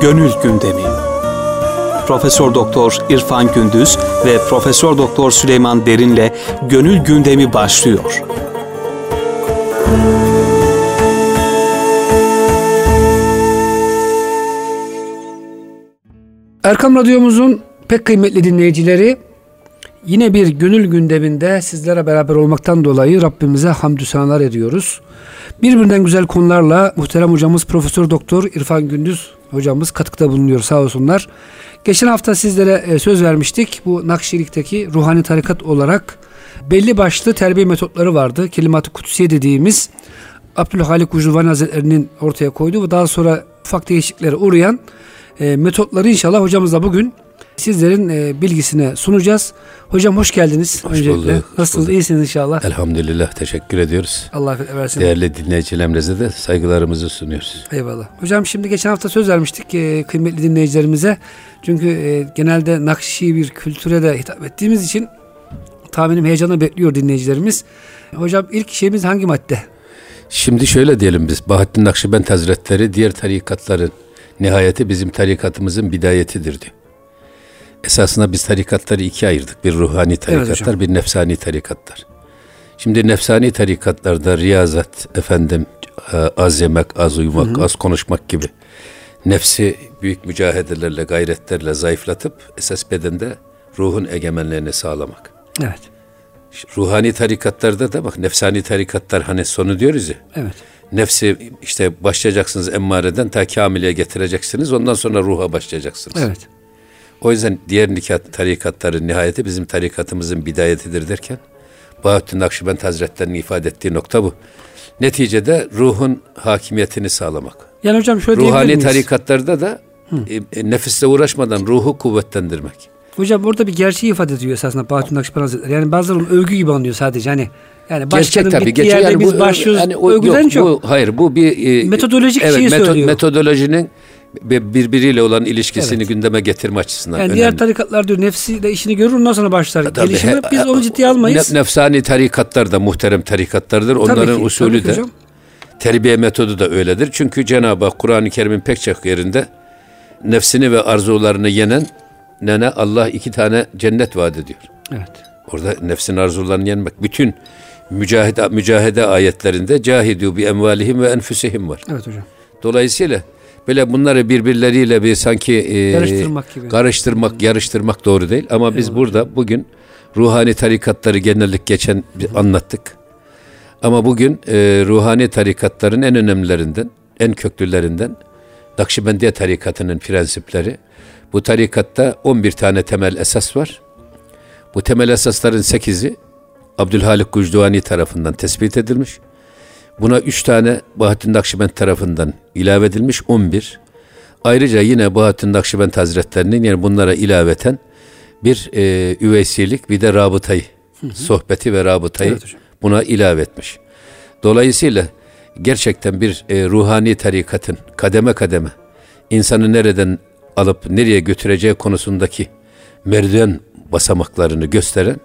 Gönül Gündemi. Profesör Doktor İrfan Gündüz ve Profesör Doktor Süleyman Derin'le Gönül Gündemi başlıyor. Erkam Radyomuzun pek kıymetli dinleyicileri yine bir gönül gündeminde sizlere beraber olmaktan dolayı Rabbimize hamdü senalar ediyoruz. Birbirinden güzel konularla muhterem hocamız Profesör Doktor İrfan Gündüz hocamız katkıda bulunuyor sağ olsunlar. Geçen hafta sizlere e, söz vermiştik. Bu Nakşilik'teki ruhani tarikat olarak belli başlı terbiye metotları vardı. Kelimat-ı Kutsiye dediğimiz Abdülhalik Ucruvani Hazretleri'nin ortaya koyduğu ve daha sonra ufak değişikliklere uğrayan e, metotları inşallah hocamızla bugün sizlerin e, bilgisine sunacağız. Hocam hoş geldiniz. Hoş Öncelikle. bulduk. Nasılsınız? Bulduk. İyisiniz inşallah. Elhamdülillah. Teşekkür ediyoruz. Allah versin. Değerli dinleyicilerimize de saygılarımızı sunuyoruz. Eyvallah. Hocam şimdi geçen hafta söz vermiştik e, kıymetli dinleyicilerimize. Çünkü e, genelde Nakşi bir kültüre de hitap ettiğimiz için tahminim heyecanla bekliyor dinleyicilerimiz. Hocam ilk şeyimiz hangi madde? Şimdi şöyle diyelim biz. Bahattin Nakşibend Hazretleri diğer tarikatların nihayeti bizim tarikatımızın bidayetidir diyor. Esasında biz tarikatları ikiye ayırdık. Bir ruhani tarikatlar, evet bir nefsani tarikatlar. Şimdi nefsani tarikatlarda riyazat, efendim e, az yemek, az uyumak, hı hı. az konuşmak gibi nefsi büyük mücahederlerle, gayretlerle zayıflatıp esas bedende ruhun egemenliğini sağlamak. Evet. Ruhani tarikatlarda da bak nefsani tarikatlar hani sonu diyoruz ya. Evet. Nefsi işte başlayacaksınız emmareden ta kamileye getireceksiniz. Ondan sonra ruha başlayacaksınız. Evet. O yüzden diğer nikah tarikatların nihayeti bizim tarikatımızın bidayetidir derken Bahattin Nakşibend Hazretleri'nin ifade ettiği nokta bu. Neticede ruhun hakimiyetini sağlamak. Yani hocam şöyle Ruhani tarikatlarda da e, e, nefisle uğraşmadan ruhu kuvvetlendirmek. Hocam burada bir gerçeği ifade ediyor esasında Bahattin Nakşibend Hazretleri. Yani bazıları övgü gibi anlıyor sadece. Hani yani başkanın tabii, bittiği yerde yani bu, biz başlıyoruz. Yani o, övgüden yok, çok. Bu, hayır bu bir e, metodolojik evet, şeyi meto, söylüyor. Metodolojinin birbiriyle olan ilişkisini evet. gündeme getirme açısından yani önemli. Diğer tarikatlar diyor nefsiyle işini görür ondan sonra başlar. Tabii, Gelişimi biz onu ciddiye almayız. nefsani tarikatlar da muhterem tarikatlardır. Onların tabii ki, usulü tabii de hocam. terbiye metodu da öyledir. Çünkü Cenab-ı Hak Kur'an-ı Kerim'in pek çok yerinde nefsini ve arzularını yenen nene Allah iki tane cennet vaat ediyor. Evet. Orada nefsin arzularını yenmek. Bütün mücahede, mücahede ayetlerinde cahidu bi emvalihim ve enfusihim var. Evet hocam. Dolayısıyla böyle bunları birbirleriyle bir sanki e, karıştırmak gibi. Karıştırmak, yarıştırmak doğru değil. Ama biz Eyvallah. burada bugün ruhani tarikatları genellik geçen anlattık. Ama bugün e, ruhani tarikatların en önemlilerinden, en köklülerinden Nakşibendiye tarikatının prensipleri. Bu tarikatta 11 tane temel esas var. Bu temel esasların 8'i Abdülhalik Gucduvani tarafından tespit edilmiş. Buna üç tane Bahattin Nakşibend tarafından ilave edilmiş 11. Ayrıca yine Bahattin Nakşibend Hazretlerinin yani bunlara ilaveten bir e, üveysilik bir de rabıtayı, hı hı. sohbeti ve rabıtayı evet buna ilave etmiş. Dolayısıyla gerçekten bir e, ruhani tarikatın kademe kademe insanı nereden alıp nereye götüreceği konusundaki merdiven basamaklarını gösteren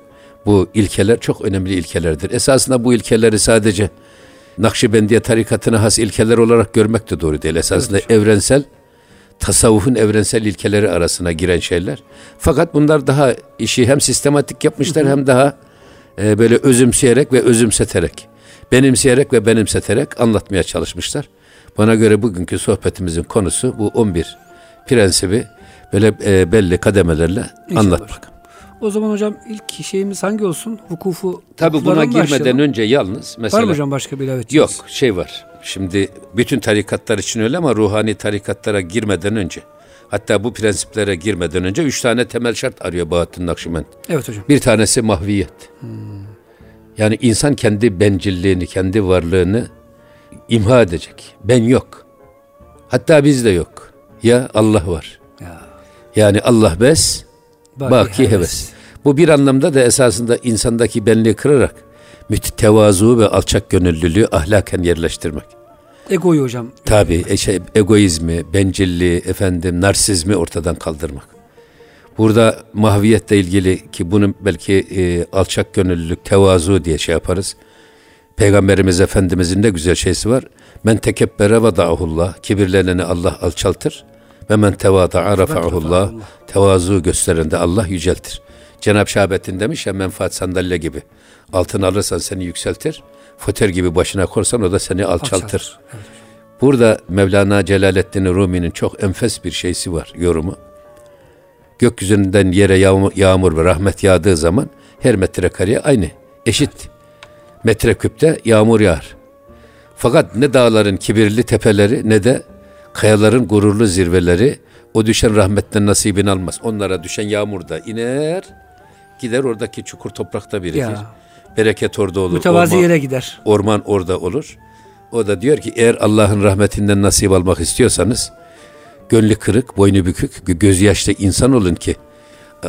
bu ilkeler çok önemli ilkelerdir. Esasında bu ilkeleri sadece Nakşibendiye tarikatına has ilkeler olarak görmek de doğru değil. Esasında evet. evrensel, tasavvufun evrensel ilkeleri arasına giren şeyler. Fakat bunlar daha işi hem sistematik yapmışlar hem daha e, böyle özümseyerek ve özümseterek, benimseyerek ve benimseterek anlatmaya çalışmışlar. Bana göre bugünkü sohbetimizin konusu bu 11 prensibi böyle e, belli kademelerle İnşallah. anlatmak. O zaman hocam ilk şeyimiz hangi olsun? Vukufu Tabi buna girmeden başlayalım. önce yalnız mesela. Var mı hocam başka bir ilave Yok şey var. Şimdi bütün tarikatlar için öyle ama ruhani tarikatlara girmeden önce hatta bu prensiplere girmeden önce üç tane temel şart arıyor Bahattin Nakşibend. Evet hocam. Bir tanesi mahviyet. Hmm. Yani insan kendi bencilliğini, kendi varlığını imha edecek. Ben yok. Hatta bizde yok. Ya Allah var. Ya. Yani Allah bes, baki, heves. Bu bir anlamda da esasında insandaki benliği kırarak mütevazu ve alçak gönüllülüğü ahlaken yerleştirmek. Egoyu hocam. Tabi e, şey, egoizmi, bencilliği, efendim narsizmi ortadan kaldırmak. Burada mahviyetle ilgili ki bunu belki e, alçak gönüllülük, tevazu diye şey yaparız. Peygamberimiz Efendimizin de güzel şeysi var. Men tekebbere ve da'hullah. Kibirleneni Allah alçaltır. Ve men tevada'a rafa'ahullah. Tevazu gösteren de Allah yüceltir. Cenab-ı Şahabettin demiş ya menfaat sandalye gibi. Altın alırsan seni yükseltir. Foter gibi başına korsan o da seni alçaltır. Alçaltır. Evet. Burada Mevlana Celaleddin Rumi'nin çok enfes bir şeysi var yorumu. Gökyüzünden yere yağmur, yağmur ve rahmet yağdığı zaman her metrekareye aynı, eşit metreküpte yağmur yağar. Fakat ne dağların kibirli tepeleri ne de kayaların gururlu zirveleri o düşen rahmetten nasibini almaz. Onlara düşen yağmur da iner, gider oradaki çukur toprakta birikir. Ya. Bereket orada olur. Mütevazi orman, yere gider. Orman orada olur. O da diyor ki eğer Allah'ın rahmetinden nasip almak istiyorsanız gönlü kırık, boynu bükük, göz yaşlı insan olun ki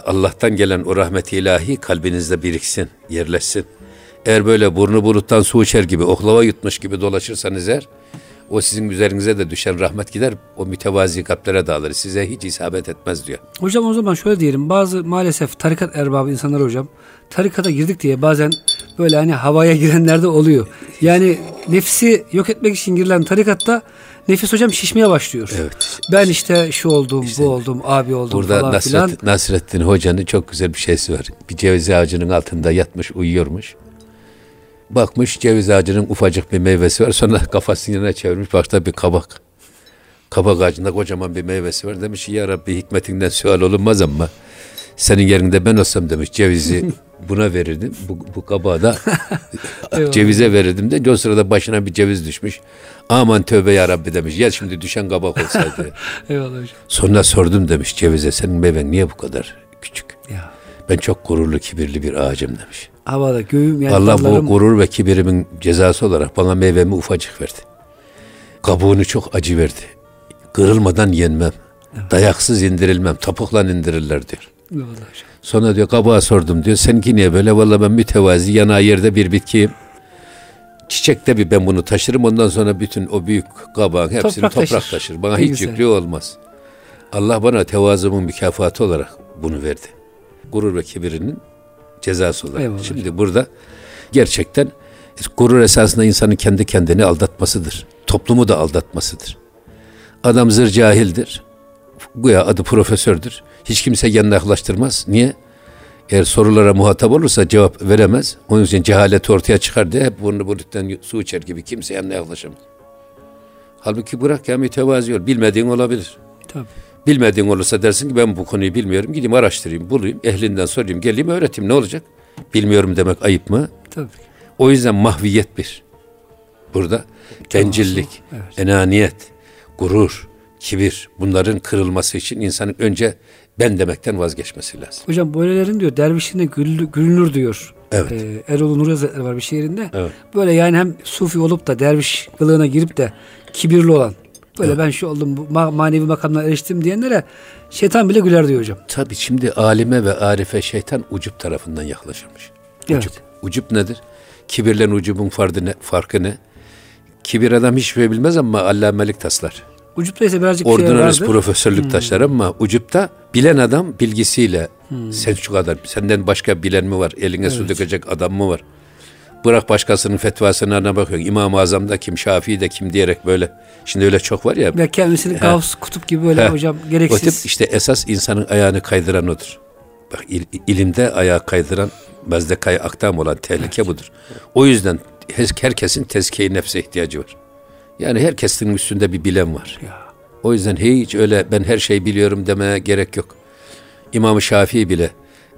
Allah'tan gelen o rahmeti ilahi kalbinizde biriksin, yerleşsin. Eğer böyle burnu buluttan su içer gibi, oklava yutmuş gibi dolaşırsanız eğer, o sizin üzerinize de düşen rahmet gider, o mütevazi kalplere dağılır. Size hiç isabet etmez diyor. Hocam o zaman şöyle diyelim, bazı maalesef tarikat erbabı insanlar hocam, tarikata girdik diye bazen böyle hani havaya girenler de oluyor. Yani nefsi yok etmek için girilen tarikatta nefis hocam şişmeye başlıyor. Evet. Ben işte şu oldum, işte, bu oldum, abi oldum burada falan Nasret, filan. Nasrettin Hoca'nın çok güzel bir şeysi var. Bir ceviz ağacının altında yatmış, uyuyormuş. Bakmış ceviz ağacının ufacık bir meyvesi var. Sonra kafasını yana çevirmiş. Başta bir kabak. Kabak ağacında kocaman bir meyvesi var. Demiş ya Rabbi hikmetinden sual olunmaz ama senin yerinde ben olsam demiş cevizi buna verirdim. Bu, bu kabağı da cevize verirdim de o sırada başına bir ceviz düşmüş. Aman tövbe ya Rabbi demiş. Ya şimdi düşen kabak olsaydı. Eyvallah hocam. Sonra sordum demiş cevize senin meyven niye bu kadar küçük? Ya. Ben çok gururlu kibirli bir ağacım demiş. Havada göğüm yani Allah bu gurur ve kibirimin cezası olarak bana meyvemi ufacık verdi. Kabuğunu çok acı verdi. Kırılmadan yenmem. Evet. Dayaksız indirilmem. Topukla indirirler diyor. Sonra diyor kabağa sordum diyor. Seninki niye böyle? Vallahi ben mütevazi yanağı yerde bir bitkiyim. Çiçekte bir ben bunu taşırım. Ondan sonra bütün o büyük kabağın hepsini toprak, toprak taşır. taşır. Bana ne hiç güzel. yüklü olmaz. Allah bana tevazumun mükafatı olarak bunu verdi. Gurur ve kibirinin cezası olarak. Eyvallah Şimdi burada gerçekten gurur esasında insanın kendi kendini aldatmasıdır. Toplumu da aldatmasıdır. Adam zır cahildir. Güya adı profesördür. Hiç kimse yanına yaklaştırmaz. Niye? Eğer sorulara muhatap olursa cevap veremez. Onun için cehaleti ortaya çıkar diye hep burnu buluttan su içer gibi kimse yanına yaklaşamaz. Halbuki bırak ya mütevazi ol. Bilmediğin olabilir. Tabii. Bilmediğin olursa dersin ki ben bu konuyu bilmiyorum. Gideyim araştırayım, bulayım, ehlinden sorayım, geleyim öğreteyim ne olacak? Bilmiyorum demek ayıp mı? Tabii. O yüzden mahviyet bir. Burada bencillik, evet. enaniyet, gurur, kibir bunların kırılması için insanın önce ben demekten vazgeçmesi lazım. Hocam böylelerin diyor dervişinde gül, gülünür diyor. Evet. Ee, Erol Nur Hazretleri var bir şiirinde. Evet. Böyle yani hem sufi olup da derviş kılığına girip de kibirli olan böyle evet. ben şu oldum bu manevi makamına eriştim diyenlere şeytan bile güler diyor hocam. Tabii şimdi alime ve arife şeytan ucup tarafından yaklaşırmış. Ucup. Evet. Ucup nedir? Kibirlen ucubun farkı ne? Farkı ne? Kibir adam hiçbir şey bilmez ama allamelik taslar. Ucupta ise birazcık Ordinarius şey profesörlük hmm. taşlar ama ucupta bilen adam bilgisiyle hmm. sen şu kadar senden başka bilen mi var? Eline evet. su dökecek adam mı var? Bırak başkasının fetvasına bakıyorsun. İmam-ı Azam da kim, Şafii de kim diyerek böyle. Şimdi öyle çok var ya. Ve kendisini Gavs kutup gibi böyle he. hocam gereksiz. O tip işte esas insanın ayağını kaydıran odur. Bak il, ilimde ayağı kaydıran mezdekayı aktam olan tehlike evet. budur. O yüzden herkesin tezkiye nefse ihtiyacı var. Yani herkesin üstünde bir bilen var. Ya. O yüzden hiç öyle ben her şeyi biliyorum demeye gerek yok. İmam-ı Şafii bile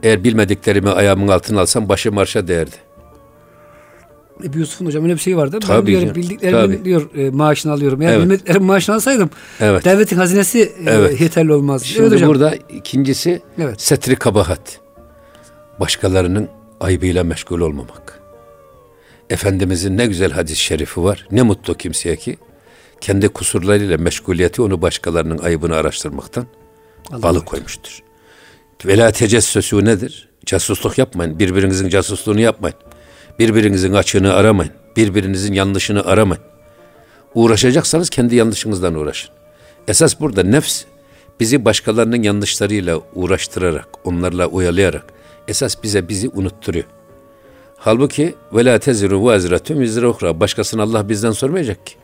eğer bilmediklerimi ayağımın altına alsam başı marşa değerdi. Ebu Yusuf'un hocam öyle bir şey vardı. Tabii ben diyorum bildiklerimin tabii. diyor e, maaşını alıyorum. Eğer evet. bilmediklerim maaşını alsaydım evet. devletin hazinesi e, evet. yeterli olmaz. Şimdi evet hocam. burada ikincisi evet. setri kabahat. Başkalarının aybıyla meşgul olmamak. Efendimizin ne güzel hadis-i şerifi var. Ne mutlu kimseye ki kendi kusurlarıyla meşguliyeti onu başkalarının ayıbını araştırmaktan Allah koymuştur. Vela tecessüsü nedir? Casusluk yapmayın. Birbirinizin casusluğunu yapmayın. Birbirinizin açığını aramayın. Birbirinizin yanlışını aramayın. Uğraşacaksanız kendi yanlışınızdan uğraşın. Esas burada nefs bizi başkalarının yanlışlarıyla uğraştırarak, onlarla uyalayarak esas bize bizi unutturuyor. Halbuki ve la teziru vaziratun vizra uhra. Başkasını Allah bizden sormayacak ki.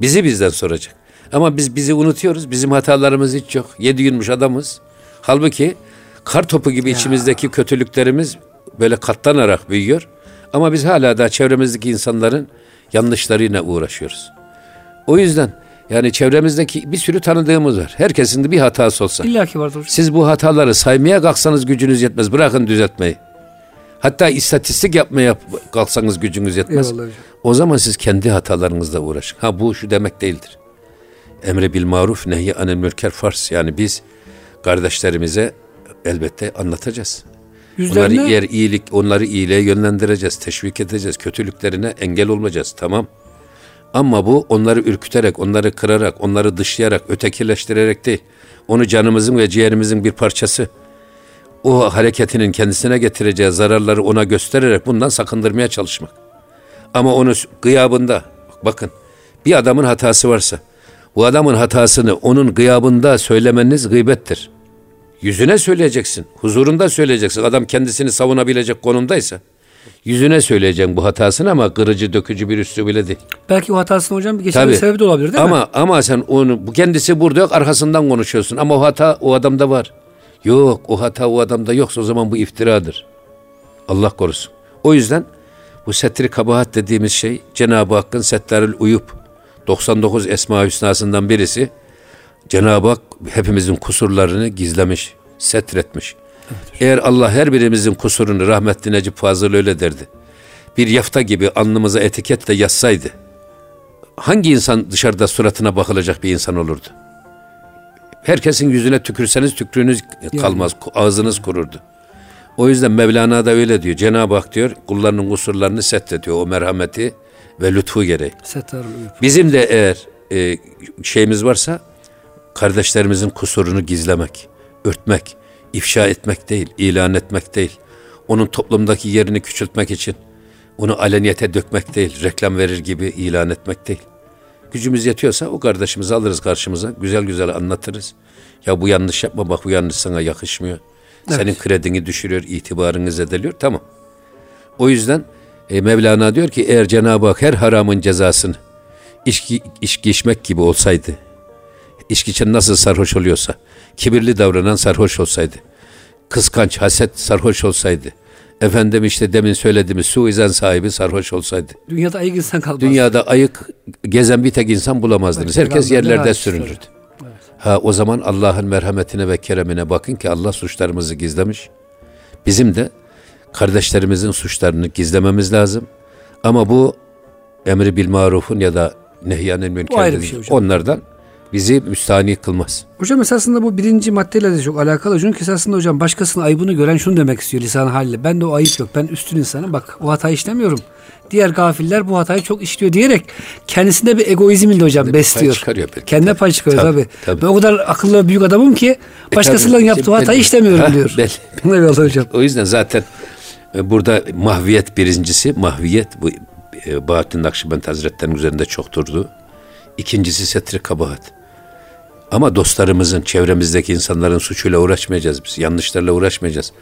Bizi bizden soracak. Ama biz bizi unutuyoruz. Bizim hatalarımız hiç yok. Yedi günmüş adamız. Halbuki kar topu gibi içimizdeki kötülüklerimiz böyle katlanarak büyüyor. Ama biz hala da çevremizdeki insanların yanlışlarıyla uğraşıyoruz. O yüzden yani çevremizdeki bir sürü tanıdığımız var. Herkesin de bir hatası olsa. İlla ki vardır. Siz bu hataları saymaya kalksanız gücünüz yetmez. Bırakın düzeltmeyi. Hatta istatistik yapmaya kalksanız gücünüz yetmez. Eyvallah. O zaman siz kendi hatalarınızla uğraşın. Ha bu şu demek değildir. Emre bil maruf nehy anil münker farz. Yani biz kardeşlerimize elbette anlatacağız. Onları Yüzlerine eğer iyilik, onları iyiliğe yönlendireceğiz, teşvik edeceğiz, kötülüklerine engel olmayacağız. Tamam. Ama bu onları ürküterek, onları kırarak, onları dışlayarak, ötekileştirerek değil. Onu canımızın ve ciğerimizin bir parçası. O hareketinin kendisine getireceği zararları ona göstererek bundan sakındırmaya çalışmak. Ama onu gıyabında, bakın bir adamın hatası varsa, bu adamın hatasını onun gıyabında söylemeniz gıybettir. Yüzüne söyleyeceksin, huzurunda söyleyeceksin. Adam kendisini savunabilecek konumdaysa, yüzüne söyleyeceksin bu hatasını ama kırıcı, dökücü bir üslup bile değil. belki o hatasını hocam bir geçirme sebebi de olabilir değil mi? ama ama sen onu bu kendisi burada yok arkasından konuşuyorsun ama o hata o adamda var. Yok o hata o adamda yoksa o zaman bu iftiradır. Allah korusun. O yüzden bu setri kabahat dediğimiz şey Cenab-ı Hakk'ın settarül uyup 99 esma hüsnasından birisi Cenab-ı Hak hepimizin kusurlarını gizlemiş, setretmiş. Eğer Allah her birimizin kusurunu rahmetli Necip Fazıl öyle derdi. Bir yafta gibi alnımıza etiketle yazsaydı hangi insan dışarıda suratına bakılacak bir insan olurdu? Herkesin yüzüne tükürseniz tükrüğünüz kalmaz, ağzınız kururdu. O yüzden Mevlana da öyle diyor. Cenab-ı Hak diyor kullarının kusurlarını setrediyor o merhameti ve lütfu gereği. Bizim de eğer e, şeyimiz varsa kardeşlerimizin kusurunu gizlemek, örtmek, ifşa etmek değil, ilan etmek değil. Onun toplumdaki yerini küçültmek için onu aleniyete dökmek değil, reklam verir gibi ilan etmek değil. Gücümüz yetiyorsa o kardeşimizi alırız karşımıza, güzel güzel anlatırız. Ya bu yanlış yapma bak bu yanlış sana yakışmıyor. Senin kredini düşürüyor, itibarını zedeliyor. Tamam. O yüzden e, Mevlana diyor ki eğer Cenab-ı Hak her haramın cezasını içki, içki içmek gibi olsaydı, içki için nasıl sarhoş oluyorsa, kibirli davranan sarhoş olsaydı, kıskanç, haset sarhoş olsaydı, efendim işte demin söylediğimiz suizan sahibi sarhoş olsaydı, Dünyada ayık insan kalmaz. dünyada ayık gezen bir tek insan bulamazdınız. Evet, Herkes yerlerde sürünürdü. Ha o zaman Allah'ın merhametine ve keremine bakın ki Allah suçlarımızı gizlemiş. Bizim de kardeşlerimizin suçlarını gizlememiz lazım. Ama bu emri bil marufun ya da nehyanil ayrı bir münker şey hocam. onlardan bizi müstahni kılmaz. Hocam esasında bu birinci maddeyle de çok alakalı. Çünkü esasında hocam başkasının ayıbını gören şunu demek istiyor lisan haliyle. Ben de o ayıp yok. Ben üstün insanım. Bak o hatayı işlemiyorum. Diğer gafiller bu hatayı çok işliyor diyerek kendisinde bir egoizmi de hocam Kendine pay besliyor. çıkarıyor belki. Kendine Tabii. pay çıkarıyor Tabii, tabii. Ben o kadar akıllı büyük adamım ki başkasının tabii. yaptığı İşte hatayı belli. işlemiyorum Ha, diyor. belli. Eyvallah hocam. O yüzden zaten e, burada mahviyet birincisi, mahviyet bu e, Bahattin Nakşibend Hazretleri'nin üzerinde çok durdu. İkincisi setri kabahat. Ama dostlarımızın, çevremizdeki insanların suçuyla uğraşmayacağız biz. Yanlışlarla uğraşmayacağız.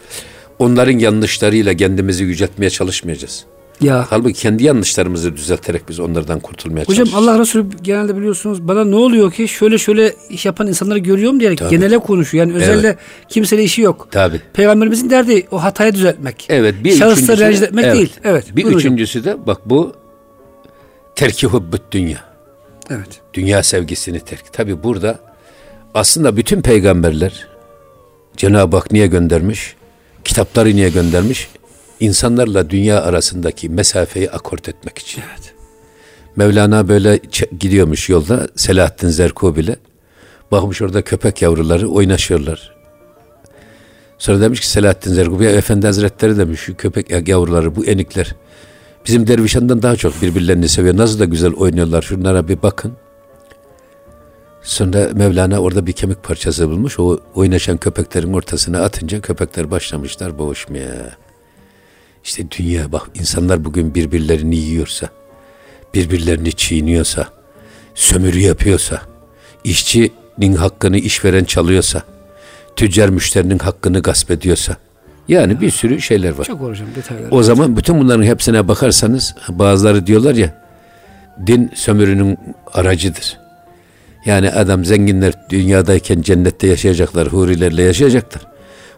Onların yanlışlarıyla kendimizi yüceltmeye çalışmayacağız. Ya Halbuki kendi yanlışlarımızı düzelterek biz onlardan kurtulmaya Hocam çalışacağız. Allah Resulü genelde biliyorsunuz bana ne oluyor ki şöyle şöyle iş yapan insanları görüyorum diyerek Tabii. genele konuşuyor. Yani özelde kimseyle işi yok. Tabii. Peygamberimizin derdi o hatayı düzeltmek. Evet bir Şahısları üçüncüsü- rencide etmek evet. değil. Evet. Bir buyurun hocam. üçüncüsü de bak bu terki hubbüt dünya. Evet. Dünya sevgisini terk. Tabi burada aslında bütün peygamberler Cenab-ı Hak niye göndermiş? Kitapları niye göndermiş? İnsanlarla dünya arasındaki mesafeyi akort etmek için. Evet. Mevlana böyle gidiyormuş yolda Selahaddin Zerkubi ile. Bakmış orada köpek yavruları oynaşıyorlar. Sonra demiş ki Selahaddin Zerkubi "Ya Efendi Hazretleri demiş şu köpek yavruları bu enikler bizim dervişandan daha çok birbirlerini seviyor. Nasıl da güzel oynuyorlar şunlara bir bakın. Sonra Mevlana orada bir kemik parçası bulmuş. O oynaşan köpeklerin ortasına atınca köpekler başlamışlar boğuşmaya. İşte dünya bak insanlar bugün birbirlerini yiyorsa, birbirlerini çiğniyorsa, sömürü yapıyorsa, işçinin hakkını işveren çalıyorsa, tüccar müşterinin hakkını gasp ediyorsa, yani bir sürü şeyler var. Çok hocam detaylar. O zaman bütün bunların hepsine bakarsanız bazıları diyorlar ya din sömürünün aracıdır. Yani adam zenginler dünyadayken cennette yaşayacaklar, hurilerle yaşayacaklar.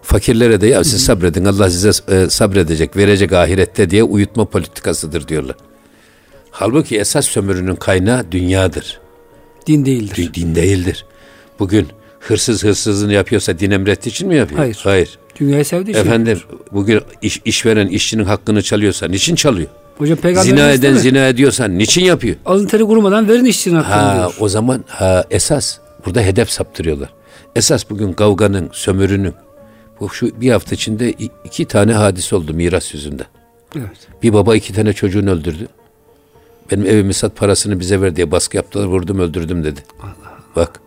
Fakirlere de ya siz sabredin Allah size e, sabredecek, verecek ahirette diye uyutma politikasıdır diyorlar. Halbuki esas sömürünün kaynağı dünyadır. Din değildir. Din değildir. Bugün hırsız hırsızını yapıyorsa din emrettiği için mi yapıyor? Hayır. Hayır. Dünyayı sevdiği için. Efendim bugün iş, işveren işçinin hakkını çalıyorsa niçin çalıyor? Hocam peygamber Zina eden mi? zina ediyorsa niçin yapıyor? Alın teri kurumadan verin işçinin hakkını Ha diyor. o zaman ha esas burada hedef saptırıyorlar. Esas bugün kavganın, sömürünün bu şu bir hafta içinde iki tane hadis oldu miras yüzünden. Evet. Bir baba iki tane çocuğunu öldürdü. Benim evimi sat parasını bize ver diye baskı yaptılar vurdum öldürdüm dedi. Bak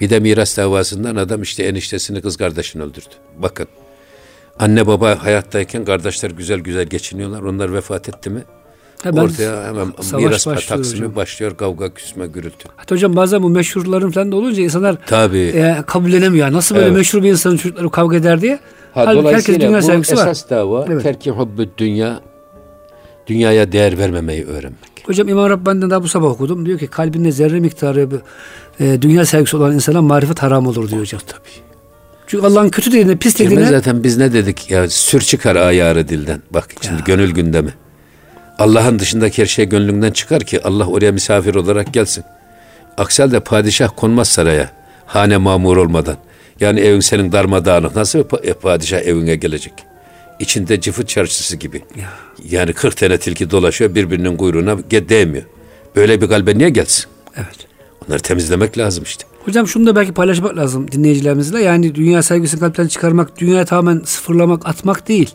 bir de miras davasından adam işte eniştesini kız kardeşini öldürdü. Bakın anne baba hayattayken kardeşler güzel güzel geçiniyorlar. Onlar vefat etti mi Hemen ortaya hemen miras başlıyor taksimi hocam. başlıyor kavga küsme gürültü. Hatta hocam bazen bu meşhurların falan da olunca insanlar Tabii. e, kabullenemiyor. Nasıl böyle Evet. meşhur bir insanın çocukları kavga eder diye. Ha, Halbuki herkes dünya sevgisi var. esas dava Evet. terki hubbü dünya dünyaya değer vermemeyi öğrenmek. Hocam İmam Rabbani'den daha bu sabah okudum. Diyor ki kalbinde zerre miktarı e, dünya sevgisi olan insana marifet haram olur diyor hocam. Tabii. Çünkü Allah'ın kötü dediğine, pis dediğine zaten biz ne dedik ya sür çıkar ayarı dilden. Bak şimdi gönül gündemi. Allah'ın dışındaki her şey gönlünden çıkar ki Allah oraya misafir olarak gelsin. Aksi halde padişah konmaz saraya. Hane mamur olmadan. Yani evin senin darmadağınık. Nasıl bir e, padişah evine gelecek? İçinde cıfıt çarşısı gibi. Yani 40 tane tilki dolaşıyor birbirinin kuyruğuna değmiyor. Böyle bir kalbe niye gelsin? evet. Onları temizlemek lazım işte. Hocam şunu da belki paylaşmak lazım dinleyicilerimizle. Yani dünya sevgisini kalpten çıkarmak, dünyayı tamamen sıfırlamak, atmak değil.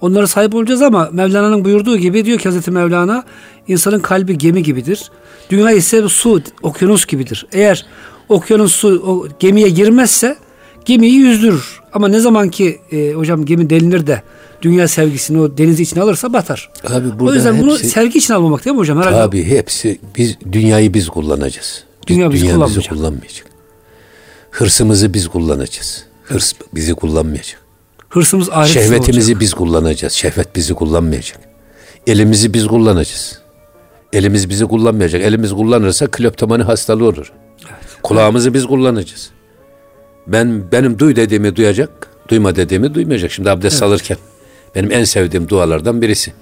Onlara sahip olacağız ama Mevlana'nın buyurduğu gibi diyor ki Hazreti Mevlana insanın kalbi gemi gibidir. Dünya ise su, okyanus gibidir. Eğer okyanus su o gemiye girmezse gemiyi yüzdürür. Ama ne zaman ki e, hocam gemi delinir de dünya sevgisini o denizi içine alırsa batar. Abi o yüzden bunu hepsi- sevgi için almamak değil mi hocam? Herhalde Tabii hepsi biz dünyayı biz kullanacağız. Biz- Dünya bizi bizi kullanmayacak. Hırsımızı biz kullanacağız. Hırs bizi kullanmayacak. hırsımız ahiretsiz Şehvetimizi olacak. biz kullanacağız. Şehvet bizi kullanmayacak. Elimizi biz kullanacağız. Elimiz bizi kullanmayacak. Elimiz kullanırsa kleptomani hastalığı olur. Kulağımızı biz kullanacağız. Ben benim duy dediğimi duyacak, duyma dediğimi duymayacak. Şimdi abdest alırken benim en sevdiğim dualardan birisi.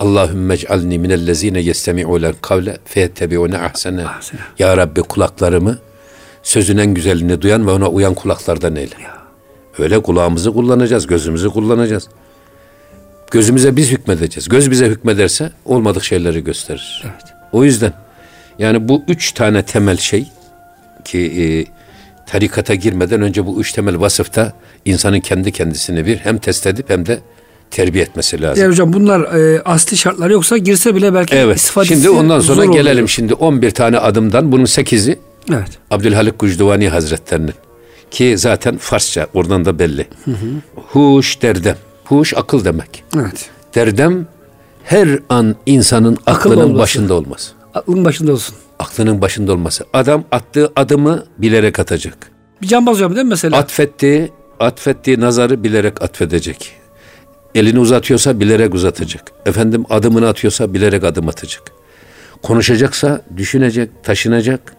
Allahümme ec'alni minellezine yestemi'ulen kavle feyettebi'une. Ahsene. Ya Rabbi kulaklarımı sözün en güzelini duyan ve ona uyan kulaklardan eyle. Öyle kulağımızı kullanacağız, gözümüzü kullanacağız. Gözümüze biz hükmedeceğiz. Göz bize hükmederse olmadık şeyleri gösterir. Evet. O yüzden yani bu üç tane temel şey ki e, tarikata girmeden önce bu üç temel vasıfta insanın kendi kendisini bir hem test edip hem de terbiye etmesi lazım. Yani hocam bunlar e, asli şartlar yoksa girse bile belki Evet. istifadesi Şimdi ondan sonra gelelim oluyor. şimdi 11 tane adımdan bunun 8'i Evet. Abdülhalik Gucduvani Hazretlerinin ki zaten Farsça oradan da belli. Huş derdem. Huş akıl demek. Evet. Derdem her an insanın Akıllı aklının olması. başında olması. Aklın başında olsun. Aklının başında olması. Adam attığı adımı bilerek atacak. Bir cambaz hocam değil mi mesela? Atfettiği, atfettiği nazarı bilerek atfedecek. Elini uzatıyorsa bilerek uzatacak. Efendim adımını atıyorsa bilerek adım atacak. Konuşacaksa düşünecek, taşınacak.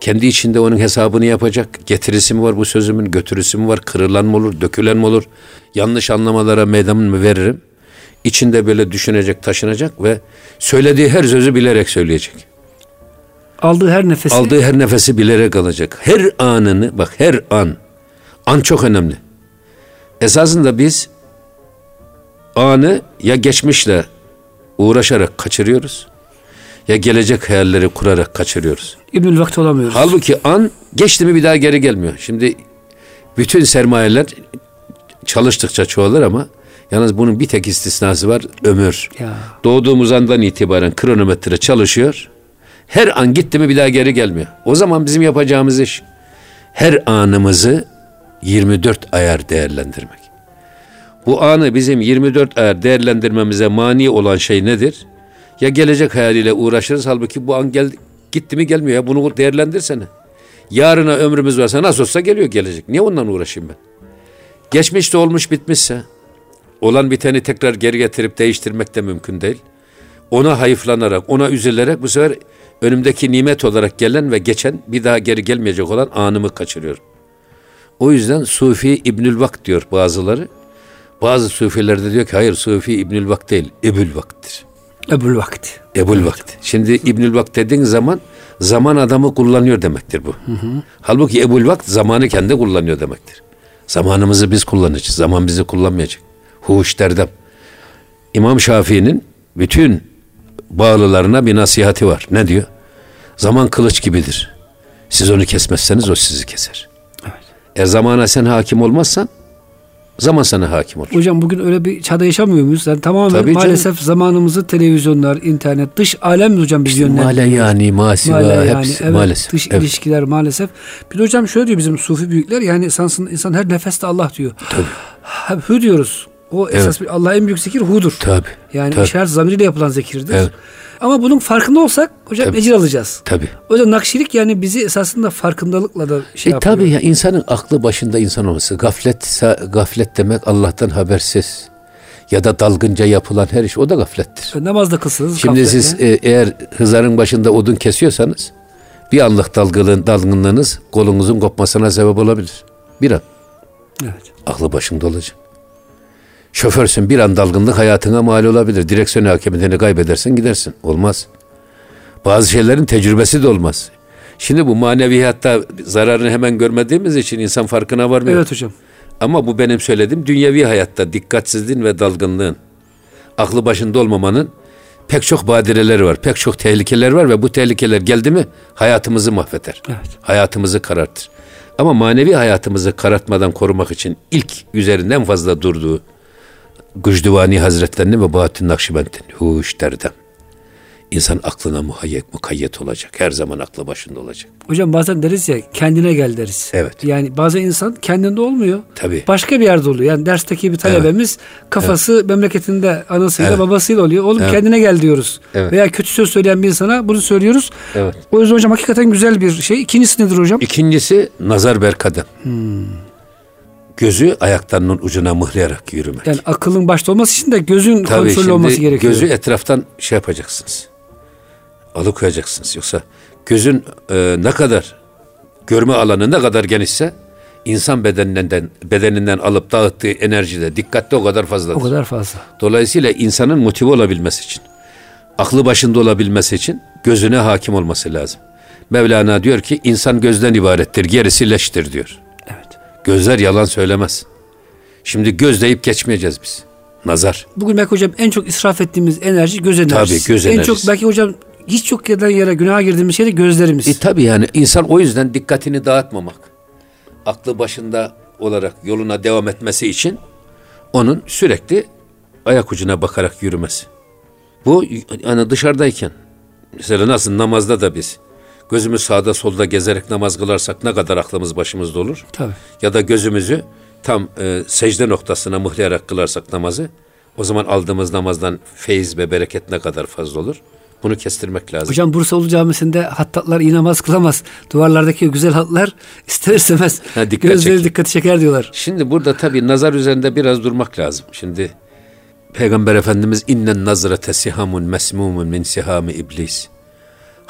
Kendi içinde onun hesabını yapacak. Getirisi mi var bu sözümün, götürüsü mü var, kırılan mı olur, dökülen mi olur? Yanlış anlamalara meydan mı veririm? İçinde böyle düşünecek, taşınacak ve söylediği her sözü bilerek söyleyecek. Aldığı her nefesi Aldığı her nefesi bilerek alacak. Her anını bak her an. An çok önemli. Esasında biz anı ya geçmişle uğraşarak kaçırıyoruz ya gelecek hayalleri kurarak kaçırıyoruz. İbnül vakti olamıyoruz. Halbuki an geçti mi bir daha geri gelmiyor. Şimdi bütün sermayeler çalıştıkça çoğalır ama yalnız bunun bir tek istisnası var ömür. Ya. Doğduğumuz andan itibaren kronometre çalışıyor. Her an gitti mi bir daha geri gelmiyor. O zaman bizim yapacağımız iş her anımızı 24 ayar değerlendirmek. Bu anı bizim 24 ayar değerlendirmemize mani olan şey nedir? Ya gelecek hayaliyle uğraşırız halbuki bu an gel, gitti mi gelmiyor ya bunu değerlendirsene. Yarına ömrümüz varsa nasıl olsa geliyor gelecek. Niye ondan uğraşayım ben? Geçmişte olmuş bitmişse olan biteni tekrar geri getirip değiştirmek de mümkün değil. ona hayıflanarak, ona üzülerek bu sefer önümdeki nimet olarak gelen ve geçen bir daha geri gelmeyecek olan anımı kaçırıyorum. O yüzden Sufi İbnül Vakt diyor bazıları. Bazı Sufiler de diyor ki hayır Sufi İbnül Vakt değil, Ebul Vakt'tir. Ebul Vakti. Ebul Vakt. Şimdi İbnül Vakt dediğin zaman zaman adamı kullanıyor demektir bu. Hı hı. Halbuki Ebul Vakt zamanı kendi kullanıyor demektir. Zamanımızı biz kullanacağız. Zaman bizi kullanmayacak. Huş derdem. İmam Şafii'nin bütün bağlılarına bir nasihati var. Ne diyor? Zaman kılıç gibidir. Siz onu kesmezseniz o sizi keser. Evet. Eğer zamana sen hakim olmazsan zaman sana hakim olur. Hocam bugün öyle bir çağda yaşamıyor muyuz? Yani tamamen Tabii maalesef canım. zamanımızı televizyonlar, internet, dış alem hocam biz işte yönlendiriyor. Male yani, masiva Male yani, hepsi evet, maalesef. Dış evet. ilişkiler maalesef. Bir de hocam şöyle diyor bizim sufi büyükler yani insan, insan her nefeste Allah diyor. Tabii. Hep hü diyoruz. O evet. esas bir Allah en büyük zikir hudur. Tabii. Yani Tabii. işaret zamiriyle yapılan zikirdir. Evet. Ama bunun farkında olsak hocam tabii. ecir alacağız. Tabii. O yüzden nakşilik yani bizi esasında farkındalıkla da şey e, yapıyor. Tabii ya insanın aklı başında insan olması. Gaflet, gaflet demek Allah'tan habersiz ya da dalgınca yapılan her iş o da gaflettir. E, namazda kılsınız. Şimdi gafletle. siz e, eğer hızarın başında odun kesiyorsanız bir anlık dalgınlığın, dalgınlığınız kolunuzun kopmasına sebep olabilir. Bir an. Evet. Aklı başında olacak. Şoförsün bir an dalgınlık hayatına mal olabilir. Direksiyon hakimiyetini kaybedersin gidersin. Olmaz. Bazı şeylerin tecrübesi de olmaz. Şimdi bu manevi hatta zararını hemen görmediğimiz için insan farkına varmıyor. Evet hocam. Ama bu benim söylediğim dünyevi hayatta dikkatsizliğin ve dalgınlığın, aklı başında olmamanın pek çok badireleri var, pek çok tehlikeler var ve bu tehlikeler geldi mi hayatımızı mahveder. Evet. Hayatımızı karartır. Ama manevi hayatımızı karartmadan korumak için ilk üzerinden fazla durduğu, Gücdüvani Hazretlerini ve Bahattin Nakşibend'in huş derdem. İnsan aklına muhayyek, mukayyet olacak. Her zaman aklı başında olacak. Hocam bazen deriz ya kendine gel deriz. Evet. Yani bazen insan kendinde olmuyor. Tabii. Başka bir yerde oluyor. Yani dersteki bir talebemiz evet. kafası evet. memleketinde anasıyla evet. babasıyla oluyor. Oğlum evet. kendine gel diyoruz. Evet. Veya kötü söz söyleyen bir insana bunu söylüyoruz. Evet. O yüzden hocam hakikaten güzel bir şey. İkincisi nedir hocam? İkincisi nazar berkaden. Hmm gözü ayaklarının ucuna mıhlayarak yürümek. Yani akılın başta olması için de gözün Tabii kontrollü olması gerekiyor. Gözü etraftan şey yapacaksınız. Alıkoyacaksınız. Yoksa gözün e, ne kadar görme alanı ne kadar genişse insan bedeninden bedeninden alıp dağıttığı enerji de dikkatli o kadar fazladır. O kadar fazla. Dolayısıyla insanın motive olabilmesi için, aklı başında olabilmesi için gözüne hakim olması lazım. Mevlana diyor ki insan gözden ibarettir, gerisi leştir diyor. Gözler yalan söylemez. Şimdi göz deyip geçmeyeceğiz biz. Nazar. Bugün belki hocam en çok israf ettiğimiz enerji göz enerjisi. Tabii göz enerjisi. En çok belki hocam hiç çok yerden yere günaha girdiğimiz şey de gözlerimiz. E tabii yani insan o yüzden dikkatini dağıtmamak. Aklı başında olarak yoluna devam etmesi için onun sürekli ayak ucuna bakarak yürümesi. Bu yani dışarıdayken mesela nasıl namazda da biz gözümüz sağda solda gezerek namaz kılarsak ne kadar aklımız başımızda olur? Tabii. Ya da gözümüzü tam e, secde noktasına mıhlayarak kılarsak namazı o zaman aldığımız namazdan feyiz ve bereket ne kadar fazla olur? Bunu kestirmek lazım. Hocam Bursa Ulu Camisi'nde hattatlar iyi namaz kılamaz. Duvarlardaki güzel hatlar ister istemez ha, dikkat gözleri çek. dikkati çeker diyorlar. Şimdi burada tabii nazar üzerinde biraz durmak lazım. Şimdi Peygamber Efendimiz innen nazrete sihamun mesmumun min sihami iblis.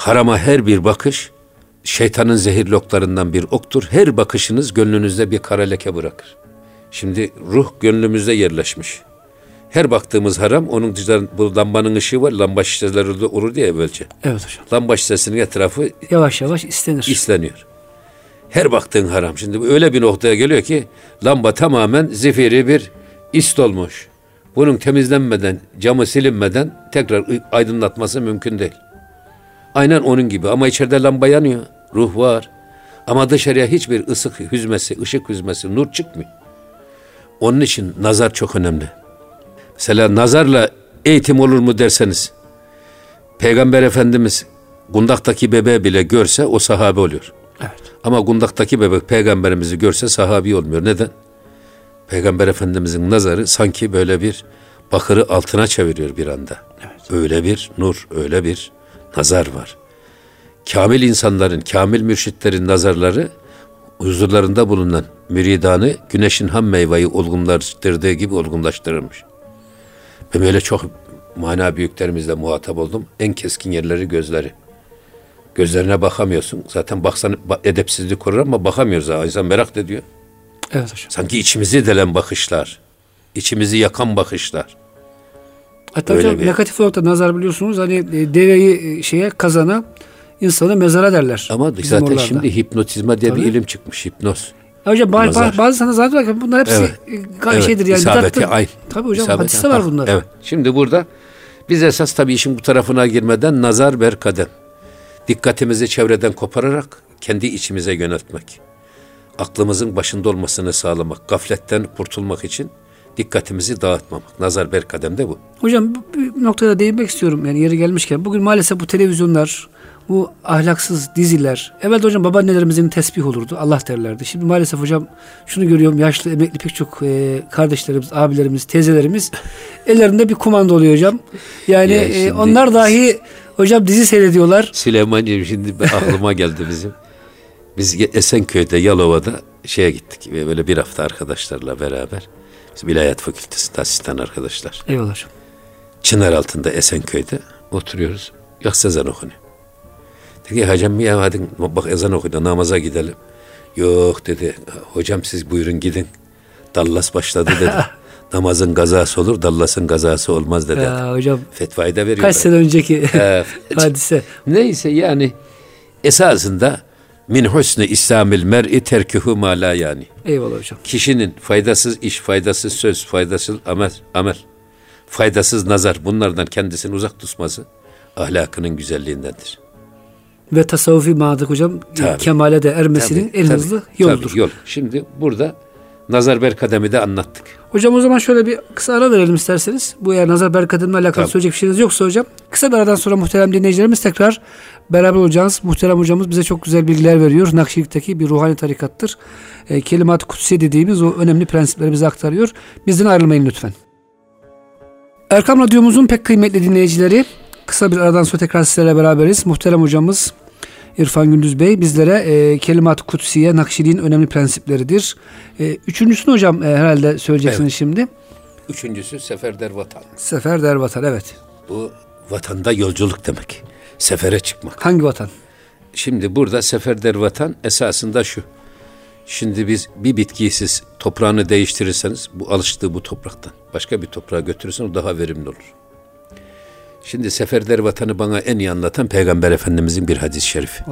Harama her bir bakış şeytanın zehirli oklarından bir oktur. Her bakışınız gönlünüzde bir kara leke bırakır. Şimdi ruh gönlümüzde yerleşmiş. Her baktığımız haram onun bu lambanın ışığı var. Lamba şişeleri olur diye evvelce. Evet hocam. Lamba şişesinin etrafı yavaş yavaş istenir. İsleniyor. Her baktığın haram. Şimdi öyle bir noktaya geliyor ki lamba tamamen zifiri bir ist olmuş. Bunun temizlenmeden, camı silinmeden tekrar aydınlatması mümkün değil. Aynen onun gibi ama içeride lamba yanıyor. Ruh var. Ama dışarıya hiçbir ısık hüzmesi, ışık hüzmesi, nur çıkmıyor. Onun için nazar çok önemli. Mesela nazarla eğitim olur mu derseniz, Peygamber Efendimiz Gundak'taki bebeği bile görse o sahabe oluyor. Evet. Ama Gundak'taki bebek peygamberimizi görse sahabi olmuyor. Neden? Peygamber Efendimizin nazarı sanki böyle bir bakırı altına çeviriyor bir anda. Evet. Öyle bir nur, öyle bir nazar var. Kamil insanların, kamil mürşitlerin nazarları huzurlarında bulunan müridanı güneşin ham meyveyi olgunlaştırdığı gibi olgunlaştırılmış. Ve böyle çok mana büyüklerimizle muhatap oldum. En keskin yerleri gözleri. Gözlerine bakamıyorsun. Zaten baksan edepsizlik korur ama bakamıyoruz ha. İnsan merak ediyor. Evet hocam. Sanki içimizi delen bakışlar. içimizi yakan bakışlar. Hatta Öyle hocam bir... negatif olarak da nazar biliyorsunuz hani e, deveyi e, şeye kazana insanı mezara derler. Ama zaten oralarda. şimdi hipnotizma diye Tabii. bir ilim çıkmış. Hipnoz. Ya hocam bazı, bazı sana zaten bunlar hepsi evet. evet. şeydir yani. İsabeti ayn. Tabii hocam İsabeti hadiste var bunlar. Evet. Şimdi burada biz esas tabii işin bu tarafına girmeden nazar ber kadem. Dikkatimizi çevreden kopararak kendi içimize yöneltmek. Aklımızın başında olmasını sağlamak. Gafletten kurtulmak için dikkatimizi dağıtmamak. Nazar ber kademde bu. Hocam bir noktada değinmek istiyorum yani yeri gelmişken. Bugün maalesef bu televizyonlar, bu ahlaksız diziler. Evet hocam babaannelerimizin tesbih olurdu. Allah derlerdi. Şimdi maalesef hocam şunu görüyorum. Yaşlı emekli pek çok e, kardeşlerimiz, abilerimiz, teyzelerimiz ellerinde bir kumanda oluyor hocam. Yani ya e, onlar dahi hocam dizi seyrediyorlar. Süleyman'cığım şimdi aklıma geldi bizim. Biz Esenköy'de, Yalova'da şeye gittik. Böyle bir hafta arkadaşlarla beraber. İlahiyat Fakültesi'nde asistan arkadaşlar. Eyvallah hocam. Çınar altında Esenköy'de oturuyoruz. Yatsı ezan okunuyor. Dedi hocam ya hadi bak ezan okudu namaza gidelim. Yok dedi. Hocam siz buyurun gidin. Dallas başladı dedi. Namazın gazası olur, Dallas'ın gazası olmaz dedi. Ya hocam. Fetvayı da veriyor. Kaç sene önceki hadise. Neyse yani esasında min husni İslamil mer'i terkühü ma la yani. Eyvallah hocam. Kişinin faydasız iş, faydasız söz, faydasız amel, amel, faydasız nazar bunlardan kendisini uzak tutması ahlakının güzelliğindendir ve tasavvufi manada hocam tabii, kemale de ermesinin tabii, en tabii, hızlı yoludur. Tabii, yol. Şimdi burada nazar berkademi de anlattık. Hocam o zaman şöyle bir kısa ara verelim isterseniz. Bu eğer nazar berkademle alakalı tabii. söyleyecek bir şeyiniz yoksa hocam. Kısa bir aradan sonra muhterem dinleyicilerimiz tekrar beraber olacağız. Muhterem hocamız bize çok güzel bilgiler veriyor. Nakşilik'teki bir ruhani tarikattır. E, Kelimat-ı Kutsi dediğimiz o önemli prensipleri bize aktarıyor. Bizden ayrılmayın lütfen. Erkam Radyomuzun pek kıymetli dinleyicileri Kısa bir aradan sonra tekrar sizlerle beraberiz. Muhterem hocamız İrfan Gündüz Bey bizlere e, kelimat kutsiye Nakşiliğin önemli prensipleridir. E, üçüncüsünü hocam e, herhalde söyleyeceksiniz evet. şimdi. Üçüncüsü seferder vatan. Seferder vatan evet. Bu vatanda yolculuk demek. Sefere çıkmak. Hangi vatan? Şimdi burada seferder vatan esasında şu. Şimdi biz bir bitkiyi siz toprağını değiştirirseniz bu alıştığı bu topraktan başka bir toprağa götürürsen o daha verimli olur. Şimdi seferder vatanı bana en iyi anlatan Peygamber Efendimizin bir hadis-i şerifi.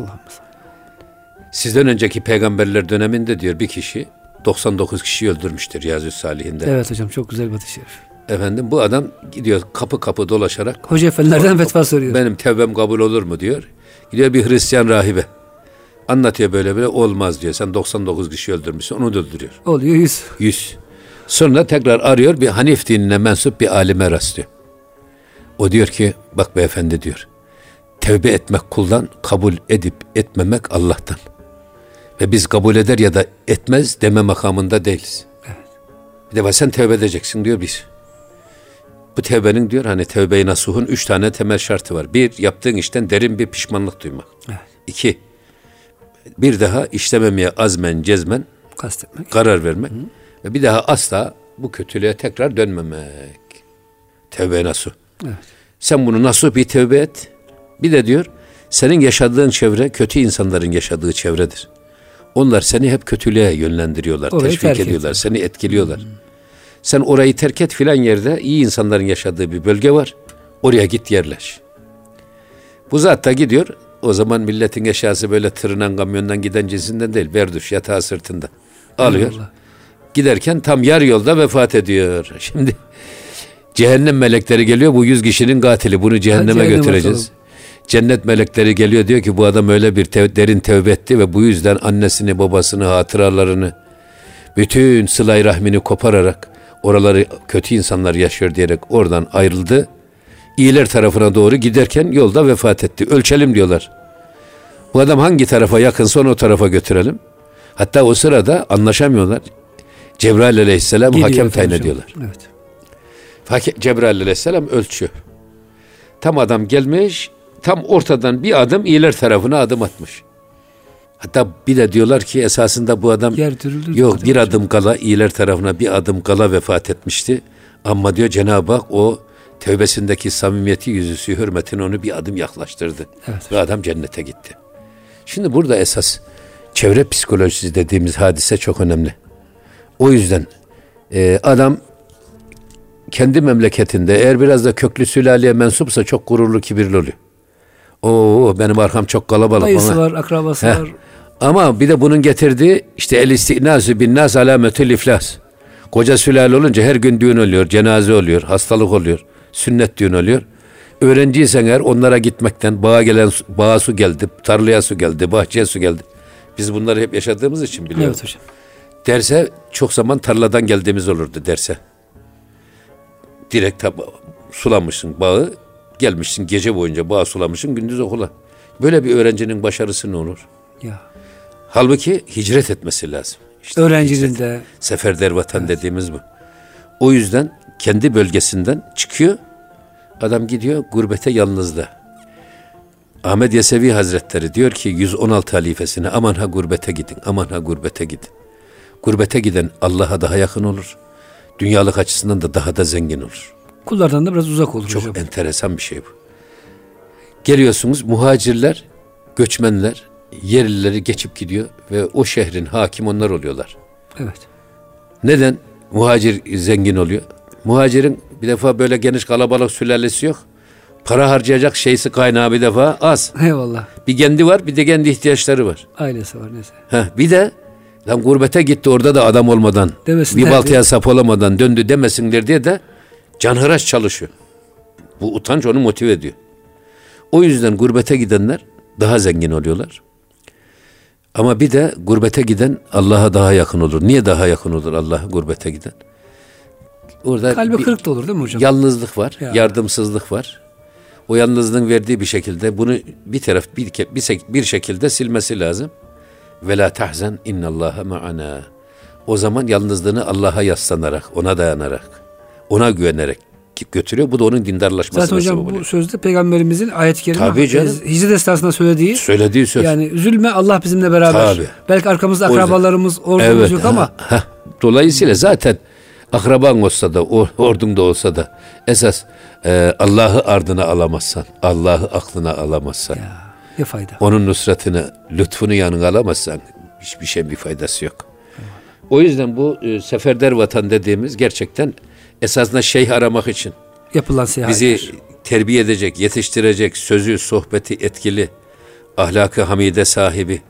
Sizden önceki peygamberler döneminde diyor bir kişi 99 kişi öldürmüştür Riyazü Salihinde. Evet hocam çok güzel bir hadis-i şerif. Efendim bu adam gidiyor kapı kapı dolaşarak. Hoca efendilerden fetva soruyor. Benim tevbem kabul olur mu diyor. Gidiyor bir Hristiyan rahibe. Anlatıyor böyle böyle olmaz diyor. Sen 99 kişi öldürmüşsün onu da öldürüyor. Oluyor 100. 100. Sonra tekrar arıyor bir Hanif dinine mensup bir alime rastlıyor. O diyor ki bak beyefendi diyor. Tevbe etmek kuldan, kabul edip etmemek Allah'tan. Ve biz kabul eder ya da etmez deme makamında değiliz. Evet. Bir de sen tevbe edeceksin diyor biz. Bu tevbenin diyor hani tevbe-i nasuhun üç tane temel şartı var. Bir, yaptığın işten derin bir pişmanlık duymak. Evet. İki, bir daha işlememeye azmen, cezmen Kastetmek. karar vermek. Hı. Ve bir daha asla bu kötülüğe tekrar dönmemek. Tevbe nasuh. Evet. Sen bunu nasıl bir tevbe et? Bir de diyor senin yaşadığın çevre kötü insanların yaşadığı çevredir. Onlar seni hep kötülüğe yönlendiriyorlar, Orayı teşvik ediyorlar, et. seni etkiliyorlar. Hmm. Sen orayı terk et filan yerde iyi insanların yaşadığı bir bölge var. Oraya git yerleş. Bu zat da gidiyor. O zaman milletin eşyası böyle tırınan kamyondan giden cinsinden değil. Berduş yatağı sırtında. Alıyor. Allah. Giderken tam yarı yolda vefat ediyor. Şimdi Cehennem melekleri geliyor bu yüz kişinin katili bunu cehenneme Cehennem götüreceğiz. Atalım. Cennet melekleri geliyor diyor ki bu adam öyle bir tev- derin tevbe etti ve bu yüzden annesini babasını hatıralarını bütün sılay rahmini kopararak oraları kötü insanlar yaşıyor diyerek oradan ayrıldı. İyiler tarafına doğru giderken yolda vefat etti. Ölçelim diyorlar. Bu adam hangi tarafa yakınsa onu o tarafa götürelim. Hatta o sırada anlaşamıyorlar. Cebrail aleyhisselam Geliyor hakem tayin ediyorlar. Evet. Cebrail aleyhisselam ölçüyor. Tam adam gelmiş, tam ortadan bir adım iyiler tarafına adım atmış. Hatta bir de diyorlar ki esasında bu adam yok bir adım kala iyiler tarafına bir adım kala vefat etmişti. Ama diyor Cenab-ı Hak o tövbesindeki samimiyeti yüzüsü hürmetine onu bir adım yaklaştırdı. Evet. Ve adam cennete gitti. Şimdi burada esas çevre psikolojisi dediğimiz hadise çok önemli. O yüzden e, adam kendi memleketinde eğer biraz da köklü sülaleye mensupsa çok gururlu kibirli oluyor. Oo benim arkam çok kalabalık. Dayısı var, akrabası Heh. var. Ama bir de bunun getirdiği işte el istinazü bin nas alametül iflas. Koca sülale olunca her gün düğün oluyor, cenaze oluyor, hastalık oluyor, sünnet düğün oluyor. Öğrenciysen eğer onlara gitmekten bağa gelen bağa su geldi, tarlaya su geldi, bahçeye su geldi. Biz bunları hep yaşadığımız için biliyoruz. Evet hocam. Derse çok zaman tarladan geldiğimiz olurdu derse. Direkt tab- sulamışsın bağı, gelmişsin gece boyunca bağı sulamışsın, gündüz okula. Böyle bir öğrencinin başarısı ne olur? Ya. Halbuki hicret etmesi lazım. İşte Öğrencinin de seferder vatan dediğimiz bu. O yüzden kendi bölgesinden çıkıyor. Adam gidiyor gurbete yalnızda. Ahmet Yesevi Hazretleri diyor ki 116 halifesine aman ha gurbete gidin, aman ha gurbete gidin. Gurbete giden Allah'a daha yakın olur. Dünyalık açısından da daha da zengin olur. kullardan da biraz uzak olur Çok hocam. enteresan bir şey bu. Geliyorsunuz muhacirler, göçmenler, yerlileri geçip gidiyor ve o şehrin hakim onlar oluyorlar. Evet. Neden muhacir zengin oluyor? Muhacirin bir defa böyle geniş kalabalık sülalesi yok. Para harcayacak şeysi kaynağı bir defa az. Eyvallah. Bir kendi var bir de kendi ihtiyaçları var. Ailesi var neyse. Heh, bir de lan gurbete gitti orada da adam olmadan Demesinler bir baltaya diye. sap olamadan döndü demesinler diye de canhıraş çalışıyor. Bu utanç onu motive ediyor. O yüzden gurbete gidenler daha zengin oluyorlar. Ama bir de gurbete giden Allah'a daha yakın olur. Niye daha yakın olur Allah'a gurbete giden? Orada Kalbi kırık da olur değil mi hocam? yalnızlık var, Ya. yardımsızlık var. O yalnızlığın verdiği bir şekilde bunu bir taraf bir, bir, bir şekilde silmesi lazım. Ve la tahzen innallaha ma'ana. O zaman yalnızlığını Allah'a yaslanarak, ona dayanarak, ona güvenerek götürüyor. Bu da onun dindarlaşmasına Zaten hocam bu oluyor. sözde peygamberimizin ayet-i kerime Tabii canım. e, hicret esnasında söylediği Söylediği söz. yani üzülme Allah bizimle beraber. Tabii. Belki arkamızda akrabalarımız, ordumuz yok ha, ama ha. Dolayısıyla zaten akraban olsa da, ordun da olsa da esas e, Allah'ı ardına alamazsan, Allah'ı aklına alamazsan, ya ne fayda. onun nusratını, lütfunu yanına alamazsan hiçbir şey bir faydası yok. O yüzden bu e, seferder vatan dediğimiz gerçekten esasında şeyh aramak için Yapılan seyahatler. bizi terbiye edecek, yetiştirecek, sözü, sohbeti etkili, ahlakı hamide sahibi,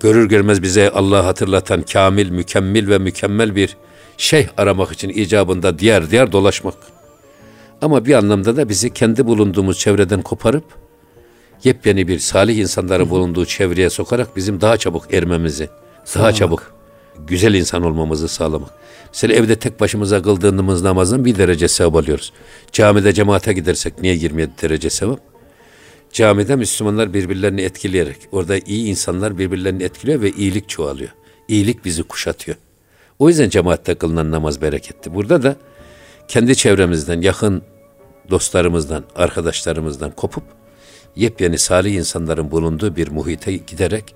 görür görmez bize Allah hatırlatan kamil, mükemmel ve mükemmel bir şeyh aramak için icabında diğer diğer dolaşmak. Ama bir anlamda da bizi kendi bulunduğumuz çevreden koparıp yepyeni bir salih insanların bulunduğu çevreye sokarak bizim daha çabuk ermemizi, daha Sağlamak. çabuk güzel insan olmamızı sağlamak. Mesela evde tek başımıza kıldığımız namazın bir derece sevap alıyoruz. Camide cemaate gidersek niye 27 derece sevap? Camide Müslümanlar birbirlerini etkileyerek, orada iyi insanlar birbirlerini etkiliyor ve iyilik çoğalıyor. İyilik bizi kuşatıyor. O yüzden cemaatte kılınan namaz bereketli. Burada da kendi çevremizden, yakın dostlarımızdan, arkadaşlarımızdan kopup yepyeni salih insanların bulunduğu bir muhite giderek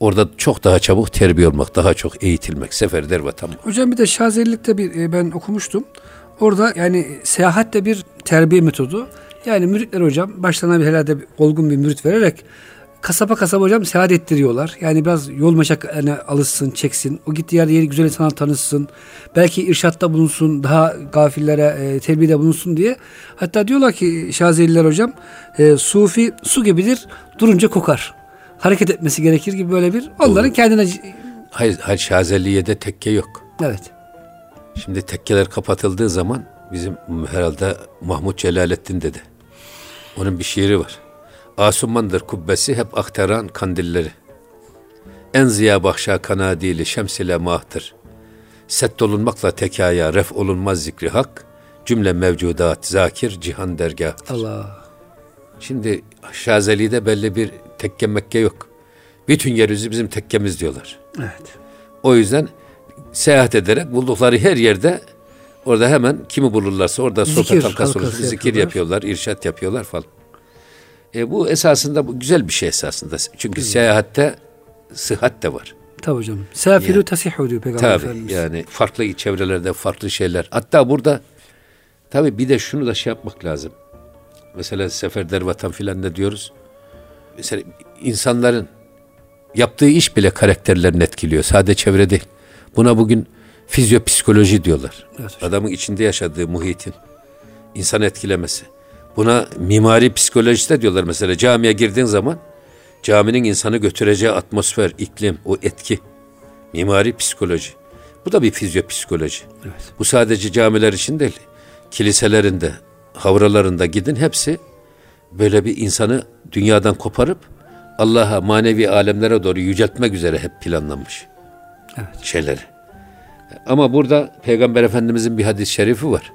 orada çok daha çabuk terbiye olmak, daha çok eğitilmek, seferder vatan. Hocam bir de Şazelilik'te bir e, ben okumuştum. Orada yani seyahat de bir terbiye metodu. Yani müritler hocam başlarına bir herhalde olgun bir mürit vererek kasaba kasaba hocam seyahat ettiriyorlar. Yani biraz yol meşak yani alışsın, çeksin. O gittiği yerde yeni güzel insanlar tanışsın. Belki irşatta bulunsun, daha gafillere e, terbiyede bulunsun diye. Hatta diyorlar ki Şazeliler hocam, e, sufi su gibidir, durunca kokar. Hareket etmesi gerekir gibi böyle bir onların kendine Hayır, hayır Şazeliye'de tekke yok. evet. Şimdi tekkeler kapatıldığı zaman bizim herhalde Mahmut Celalettin dedi. Onun bir şiiri var. Asumandır kubbesi hep aktaran kandilleri. En ziya bahşa kanadili şems ile mahtır. Set olunmakla tekaya ref olunmaz zikri hak. Cümle mevcudat zakir cihan dergahtır. Allah. Şimdi Şazeli'de belli bir tekke mekke yok. Bütün yeryüzü bizim tekkemiz diyorlar. Evet. O yüzden seyahat ederek buldukları her yerde orada hemen kimi bulurlarsa orada Zikir sohbet halkası olur, zikir yapıyorlar, irşat yapıyorlar falan. E, bu esasında bu güzel bir şey esasında. Çünkü seyahatte sıhhat de var. Tabii hocam. Sefiru Yani. tasihu diyor Peygamber Tabii Efendimiz. yani farklı çevrelerde farklı şeyler. Hatta burada Tabii bir de şunu da şey yapmak lazım. Mesela seferder vatan filan da diyoruz. Mesela insanların yaptığı iş bile karakterlerini etkiliyor. Sadece çevre değil. Buna bugün fizyopsikoloji diyorlar. Evet. Adamın içinde yaşadığı muhitin insanı etkilemesi. Buna mimari psikolojisi de diyorlar mesela camiye girdiğin zaman caminin insanı götüreceği atmosfer, iklim, o etki. Mimari psikoloji. Bu da bir fizyopsikoloji. Evet. Bu sadece camiler için değil. Kiliselerinde, havralarında gidin hepsi böyle bir insanı dünyadan koparıp Allah'a, manevi alemlere doğru yüceltmek üzere hep planlanmış Evet. şeyleri. Ama burada Peygamber Efendimizin bir hadis-i şerifi var.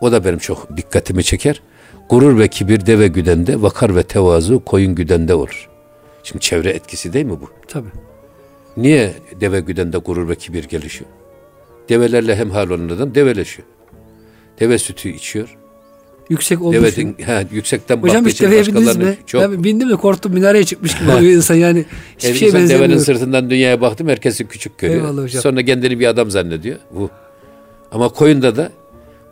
O da benim çok dikkatimi çeker. Gurur ve kibir deve güdende, vakar ve tevazu koyun güdende olur. Şimdi çevre etkisi değil mi bu? Tabii. Niye deve güdende gurur ve kibir gelişiyor? Develerle hemhal olan adam develeşiyor. Deve sütü içiyor. Yüksek olduğu Deve için. he, yüksekten Hocam hiç deveye bindiniz mi? çok. Ben bindim de korktum minareye çıkmış gibi oluyor insan yani. Hiçbir Yani şeye insan devenin benzemiyor. sırtından dünyaya baktım herkesi küçük görüyor. Eyvallah hocam. Sonra kendini bir adam zannediyor. Bu. Ama koyunda da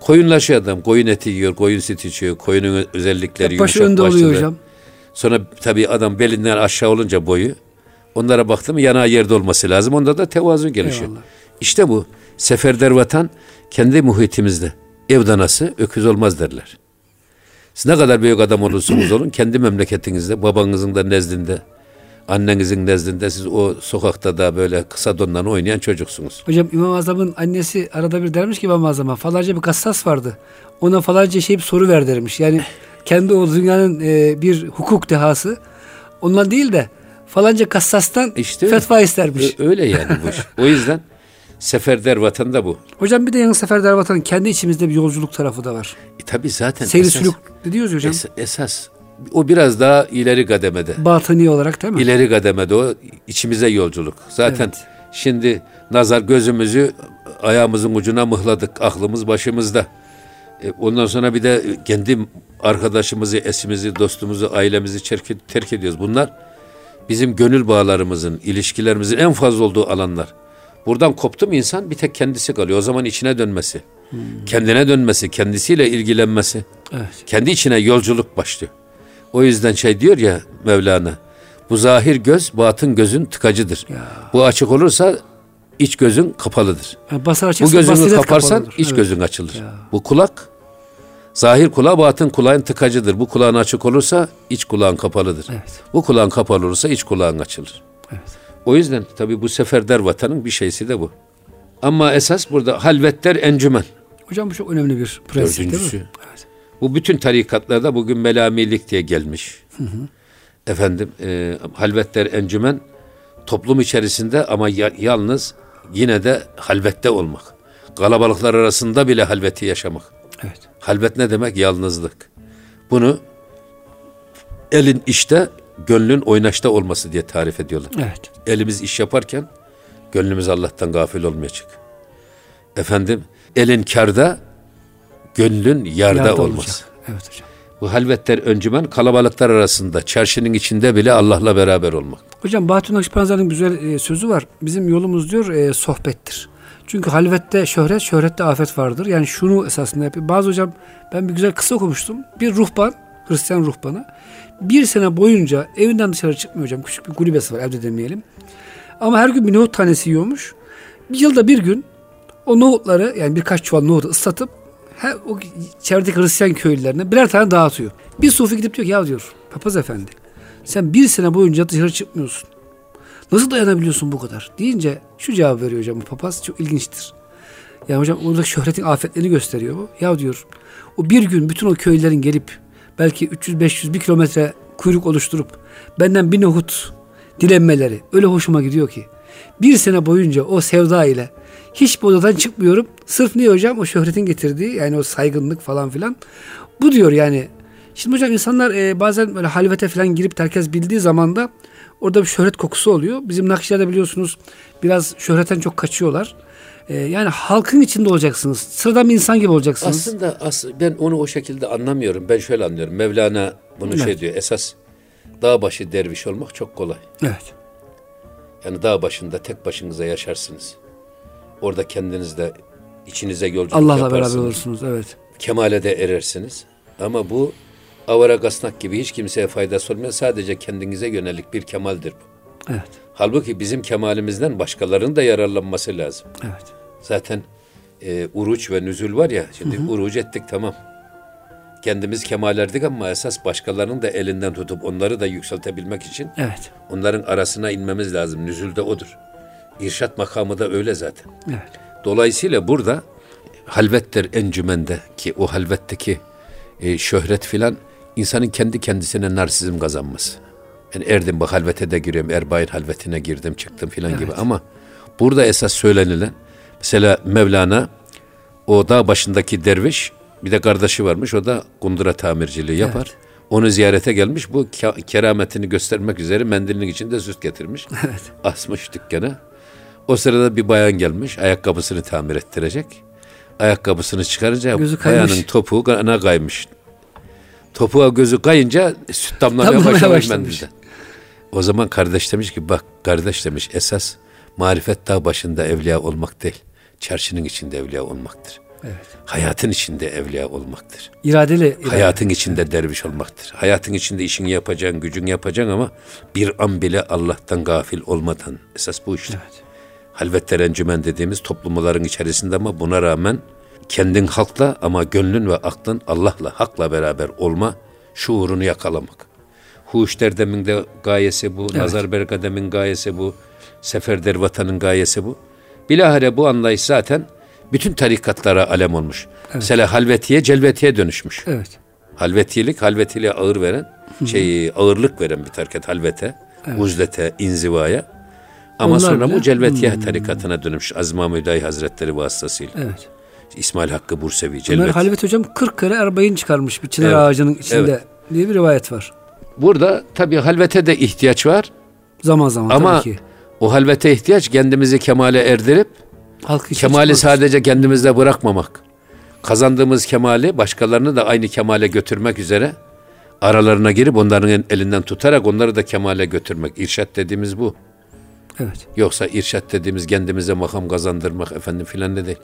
koyunlaşıyor adam. Koyun eti yiyor, koyun sütü içiyor. Koyunun özellikleri Hep başı önde oluyor hocam. Sonra tabii adam belinden aşağı olunca boyu onlara baktım yanağı yerde olması lazım. Onda da tevazu gelişiyor. Eyvallah. İşte bu seferder vatan kendi muhitimizde ev danası öküz olmaz derler. Siz ne kadar büyük adam olursunuz olun kendi memleketinizde babanızın da nezdinde annenizin nezdinde siz o sokakta da böyle kısa dondan oynayan çocuksunuz. Hocam İmam Azam'ın annesi arada bir dermiş ki İmam Azam'a falanca bir kassas vardı. Ona falanca şey bir soru ver dermiş. Yani kendi o dünyanın e, bir hukuk dehası ondan değil de falanca kassastan İşte öyle. fetva istermiş. Ö- öyle yani bu iş. O yüzden seferder vatanda bu. Hocam bir de Yanı Sefer Dervatan'ın kendi içimizde bir yolculuk tarafı da var. E, tabii zaten Seyri esas, sülük diyoruz hocam. es- esas o biraz daha ileri kademede. Batıni olarak değil mi? İleri kademede o içimize yolculuk. Zaten Evet. şimdi nazar gözümüzü ayağımızın ucuna mıhladık. Aklımız başımızda. E, ondan sonra bir de kendi arkadaşımızı, esimizi, dostumuzu, ailemizi terk, ediyoruz. Bunlar bizim gönül bağlarımızın, ilişkilerimizin en fazla olduğu alanlar. Buradan koptu mu insan bir tek kendisi kalıyor. O zaman içine dönmesi, kendine dönmesi, kendisiyle ilgilenmesi, Evet. kendi içine yolculuk başlıyor. O yüzden şey diyor ya Mevlana, bu zahir göz batın gözün tıkacıdır. Bu açık olursa iç gözün kapalıdır. Yani basar Bu gözünü kaparsan kapalıdır. iç Evet. gözün açılır. Bu kulak zahir kulağı batın kulağın tıkacıdır. Bu kulağın açık olursa iç kulağın kapalıdır. Evet. Bu kulağın kapalı olursa iç kulağın açılır. Evet. O yüzden tabii bu seferder vatanın bir şeysi de bu. Ama esas burada halvetler encümen. Hocam bu çok önemli bir prensip değil mi? Bu bütün tarikatlarda bugün melamilik diye gelmiş. Efendim e, halvetler encümen toplum içerisinde ama ya- yalnız yine de halvette olmak. Kalabalıklar arasında bile halveti yaşamak. Evet. Halvet ne demek? Yalnızlık. Bunu elin işte, gönlün oynaşta olması diye tarif ediyorlar. Evet. Elimiz iş yaparken gönlümüz Allah'tan gafil olmayacak. Efendim elin karda, gönlün yarda Yardım olması. olacak. Evet hocam. Bu halvetler öncümen kalabalıklar arasında, çarşının içinde bile Allah'la beraber olmak. Hocam Bahattin Akşepanzar'ın güzel e, sözü var. Bizim yolumuz diyor e, sohbettir. Çünkü halvette şöhret, şöhrette afet vardır. Yani şunu esasında yapıyor. Bazı hocam ben bir güzel kısa okumuştum. Bir ruhban, Hristiyan ruhbanı bir sene boyunca evinden dışarı çıkmıyor hocam. Küçük bir kulübesi var evde demeyelim. Ama her gün bir nohut tanesi yiyormuş. Bir yılda bir gün o nohutları yani birkaç çuval nohutu ıslatıp her, o çevredeki Hristiyan köylülerine birer tane dağıtıyor. Bir sufi gidip diyor ki ya diyor papaz efendi sen bir sene boyunca dışarı çıkmıyorsun. Nasıl dayanabiliyorsun bu kadar? Deyince şu cevap veriyor hocam papaz çok ilginçtir. Ya hocam oradaki şöhretin afetlerini gösteriyor bu. Ya diyor o bir gün bütün o köylülerin gelip belki 300-500 bir kilometre kuyruk oluşturup benden bir nohut dilenmeleri öyle hoşuma gidiyor ki. Bir sene boyunca o sevda ile hiç bu odadan çıkmıyorum. Sırf niye hocam? O şöhretin getirdiği yani o saygınlık falan filan. Bu diyor yani. Şimdi hocam insanlar e, bazen böyle halvete falan girip herkes bildiği zaman da orada bir şöhret kokusu oluyor. Bizim Nakşiler'de biliyorsunuz biraz şöhretten çok kaçıyorlar. E, yani halkın içinde olacaksınız. Sıradan bir insan gibi olacaksınız. Aslında as ben onu o şekilde anlamıyorum. Ben şöyle anlıyorum. Mevlana bunu şey Evet. diyor. Esas dağ başı derviş olmak çok kolay. Evet. Yani dağ başında tek başınıza yaşarsınız. Orada kendinizle içinize yolculuk Allah'la yaparsınız. beraber olursunuz. Evet. kemale de erersiniz. Ama bu avara kasnak gibi hiç kimseye faydası olmayan sadece kendinize yönelik bir kemaldir bu. Evet. Halbuki bizim kemalimizden başkalarının da yararlanması lazım. Evet. Zaten e, uruç ve nüzül var ya, şimdi uruç ettik tamam. Kendimiz kemal erdik ama esas başkalarının da elinden tutup onları da yükseltebilmek için Evet. onların arasına inmemiz lazım. Nüzül de odur. İrşat makamı da öyle zaten. Evet. Dolayısıyla burada halvettir encümende ki o halvetteki e, şöhret filan insanın kendi kendisine narsizm kazanması. Ben erdim bak halvete de giriyorum. Erbain halvetine girdim çıktım filan gibi ama burada esas söylenilen mesela Mevlana o dağ başındaki derviş bir de kardeşi varmış o da kundura tamirciliği yapar. Onu ziyarete gelmiş bu ke- kerametini göstermek üzere mendilinin içinde süt getirmiş. Evet. Asmış dükkana. O sırada bir bayan gelmiş ayakkabısını tamir ettirecek. Ayakkabısını çıkarınca Gözü kaymış. bayanın topuğu kana kaymış. Topuğa gözü kayınca süt damlamaya başlamış mendilden. O zaman kardeş demiş ki bak kardeş demiş esas marifet dağ başında evliya olmak değil. Çarşının içinde evliya olmaktır. Evet. Hayatın içinde evliya olmaktır. İradeli. irade. Hayatın içinde derviş olmaktır. Hayatın içinde işini yapacaksın, gücünü yapacaksın ama bir an bile Allah'tan gafil olmadan. Esas bu işte. Evet. Halvet encümen dediğimiz toplumların içerisinde ama buna rağmen kendin halkla ama gönlün ve aklın Allah'la, hakla beraber olma şuurunu yakalamak. Huş derdemin de gayesi bu, nazar berkademin gayesi bu, sefer dervatanın gayesi bu. Bilahare bu anlayış zaten bütün tarikatlara alem olmuş. Mesela halvetiye celvetiye dönüşmüş. Evet. Halvetilik, halvetiliğe ağır veren, şey ağırlık veren bir tarikat halvete, uzlete, inzivaya. Ama Onlar sonra bile- bu celvetiye tarikatına dönmüş Aziz Mahmud Hüdayi Hazretleri vasıtasıyla. Evet. İsmail Hakkı Bursevi, Ömer celvet. Halvet hocam 40 kere erbayın çıkarmış bir çınar Evet. ağacının içinde Evet. diye bir rivayet var. Burada tabii halvete de ihtiyaç var Zaman zaman ama tabii ki. o halvete ihtiyaç kendimizi kemale erdirip Halk için kemali sadece kendimizde bırakmamak. Kazandığımız kemali başkalarını da aynı kemale götürmek üzere aralarına girip onların el- elinden tutarak onları da kemale götürmek. İrşat dediğimiz bu. Evet. Yoksa irşat dediğimiz kendimize makam kazandırmak efendim filan da değil.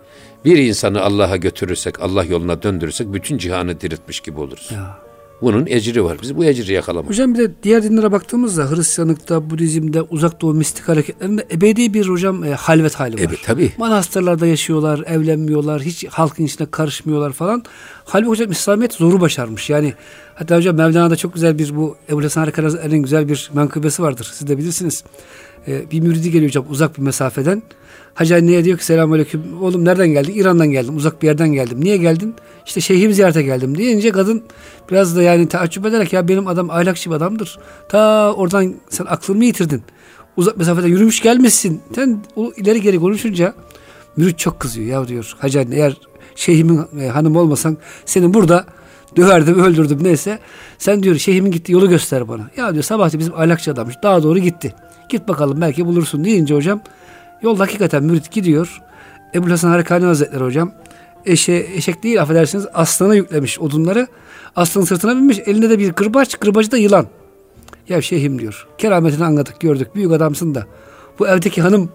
Bir insanı Allah'a götürürsek, Allah yoluna döndürürsek bütün cihanı diriltmiş gibi oluruz. Ya. Bunun ecri var. Biz bu ecri yakalamak. Hocam bir de diğer dinlere baktığımızda Hristiyanlıkta, Budizm'de, Uzak Doğu mistik hareketlerinde ebedi bir hocam e, halvet hali var. Evet tabii. Manastırlarda yaşıyorlar, evlenmiyorlar, hiç halkın içine karışmıyorlar falan. Halbuki hocam İslamiyet zoru başarmış. Yani hatta hocam Mevlana'da çok güzel bir bu Ebu Hasan Harikaraz'ın güzel bir menkıbesi vardır. Siz de bilirsiniz. Ee, bir müridi geliyor hocam uzak bir mesafeden. Hacı anneye diyor ki selamünaleyküm. Oğlum nereden geldin? İran'dan geldim. Uzak bir yerden geldim. Niye geldin? İşte şeyhimi ziyarete geldim deyince kadın biraz da yani taaccüp ederek ya benim adam ahlakçı bir adamdır. Ta oradan sen aklını yitirdin? Uzak mesafeden yürümüş gelmişsin. Sen o ileri geri konuşunca mürit çok kızıyor ya diyor. Hacı anne eğer şeyhimin e, hanımı olmasan senin burada döverdim öldürdüm neyse. Sen diyor şeyhimin gittiği yolu göster bana. Ya diyor sabah bizim ahlakçı adammış daha doğru gitti. Git bakalım belki bulursun deyince hocam yolda hakikaten mürit gidiyor. Ebu Hasan Harekani Hazretleri hocam eşe, eşek değil affedersiniz aslana yüklemiş odunları. Aslanın sırtına binmiş elinde de bir kırbaç kırbacı da yılan. Ya şeyhim diyor kerametini anladık gördük büyük adamsın da bu evdeki hanım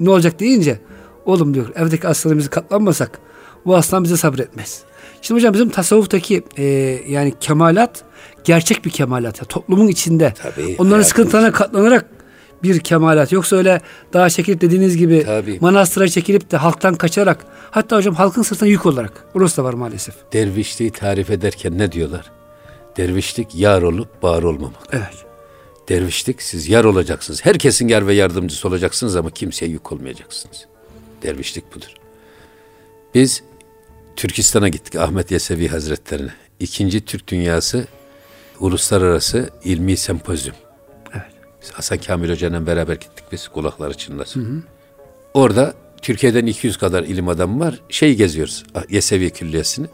ne olacak deyince oğlum diyor evdeki aslanımızı katlanmasak bu aslan bize sabretmez. Şimdi hocam bizim tasavvuftaki e, yani kemalat gerçek bir kemalat. Yani toplumun içinde. Tabii, Onların hayatın sıkıntılarına katlanarak bir kemalat. Yoksa öyle daha çekilip dediğiniz gibi Tabii. manastıra çekilip de halktan kaçarak hatta hocam halkın sırtına yük olarak. Orası da var maalesef. Dervişliği tarif ederken ne diyorlar? Dervişlik yar olup bağır olmamak. Evet. Dervişlik siz yar olacaksınız. Herkesin yar ve yardımcısı olacaksınız ama kimseye yük olmayacaksınız. Dervişlik budur. Biz Türkistan'a gittik Ahmet Yesevi Hazretlerine. İkinci Türk Dünyası Uluslararası İlmi Sempozyum. Biz Hasan Kamil Hoca'yla beraber gittik biz kulakları çınlasın. Orada Türkiye'den 200 kadar ilim adamı var. Şey geziyoruz Yesevi Külliyesi'ni.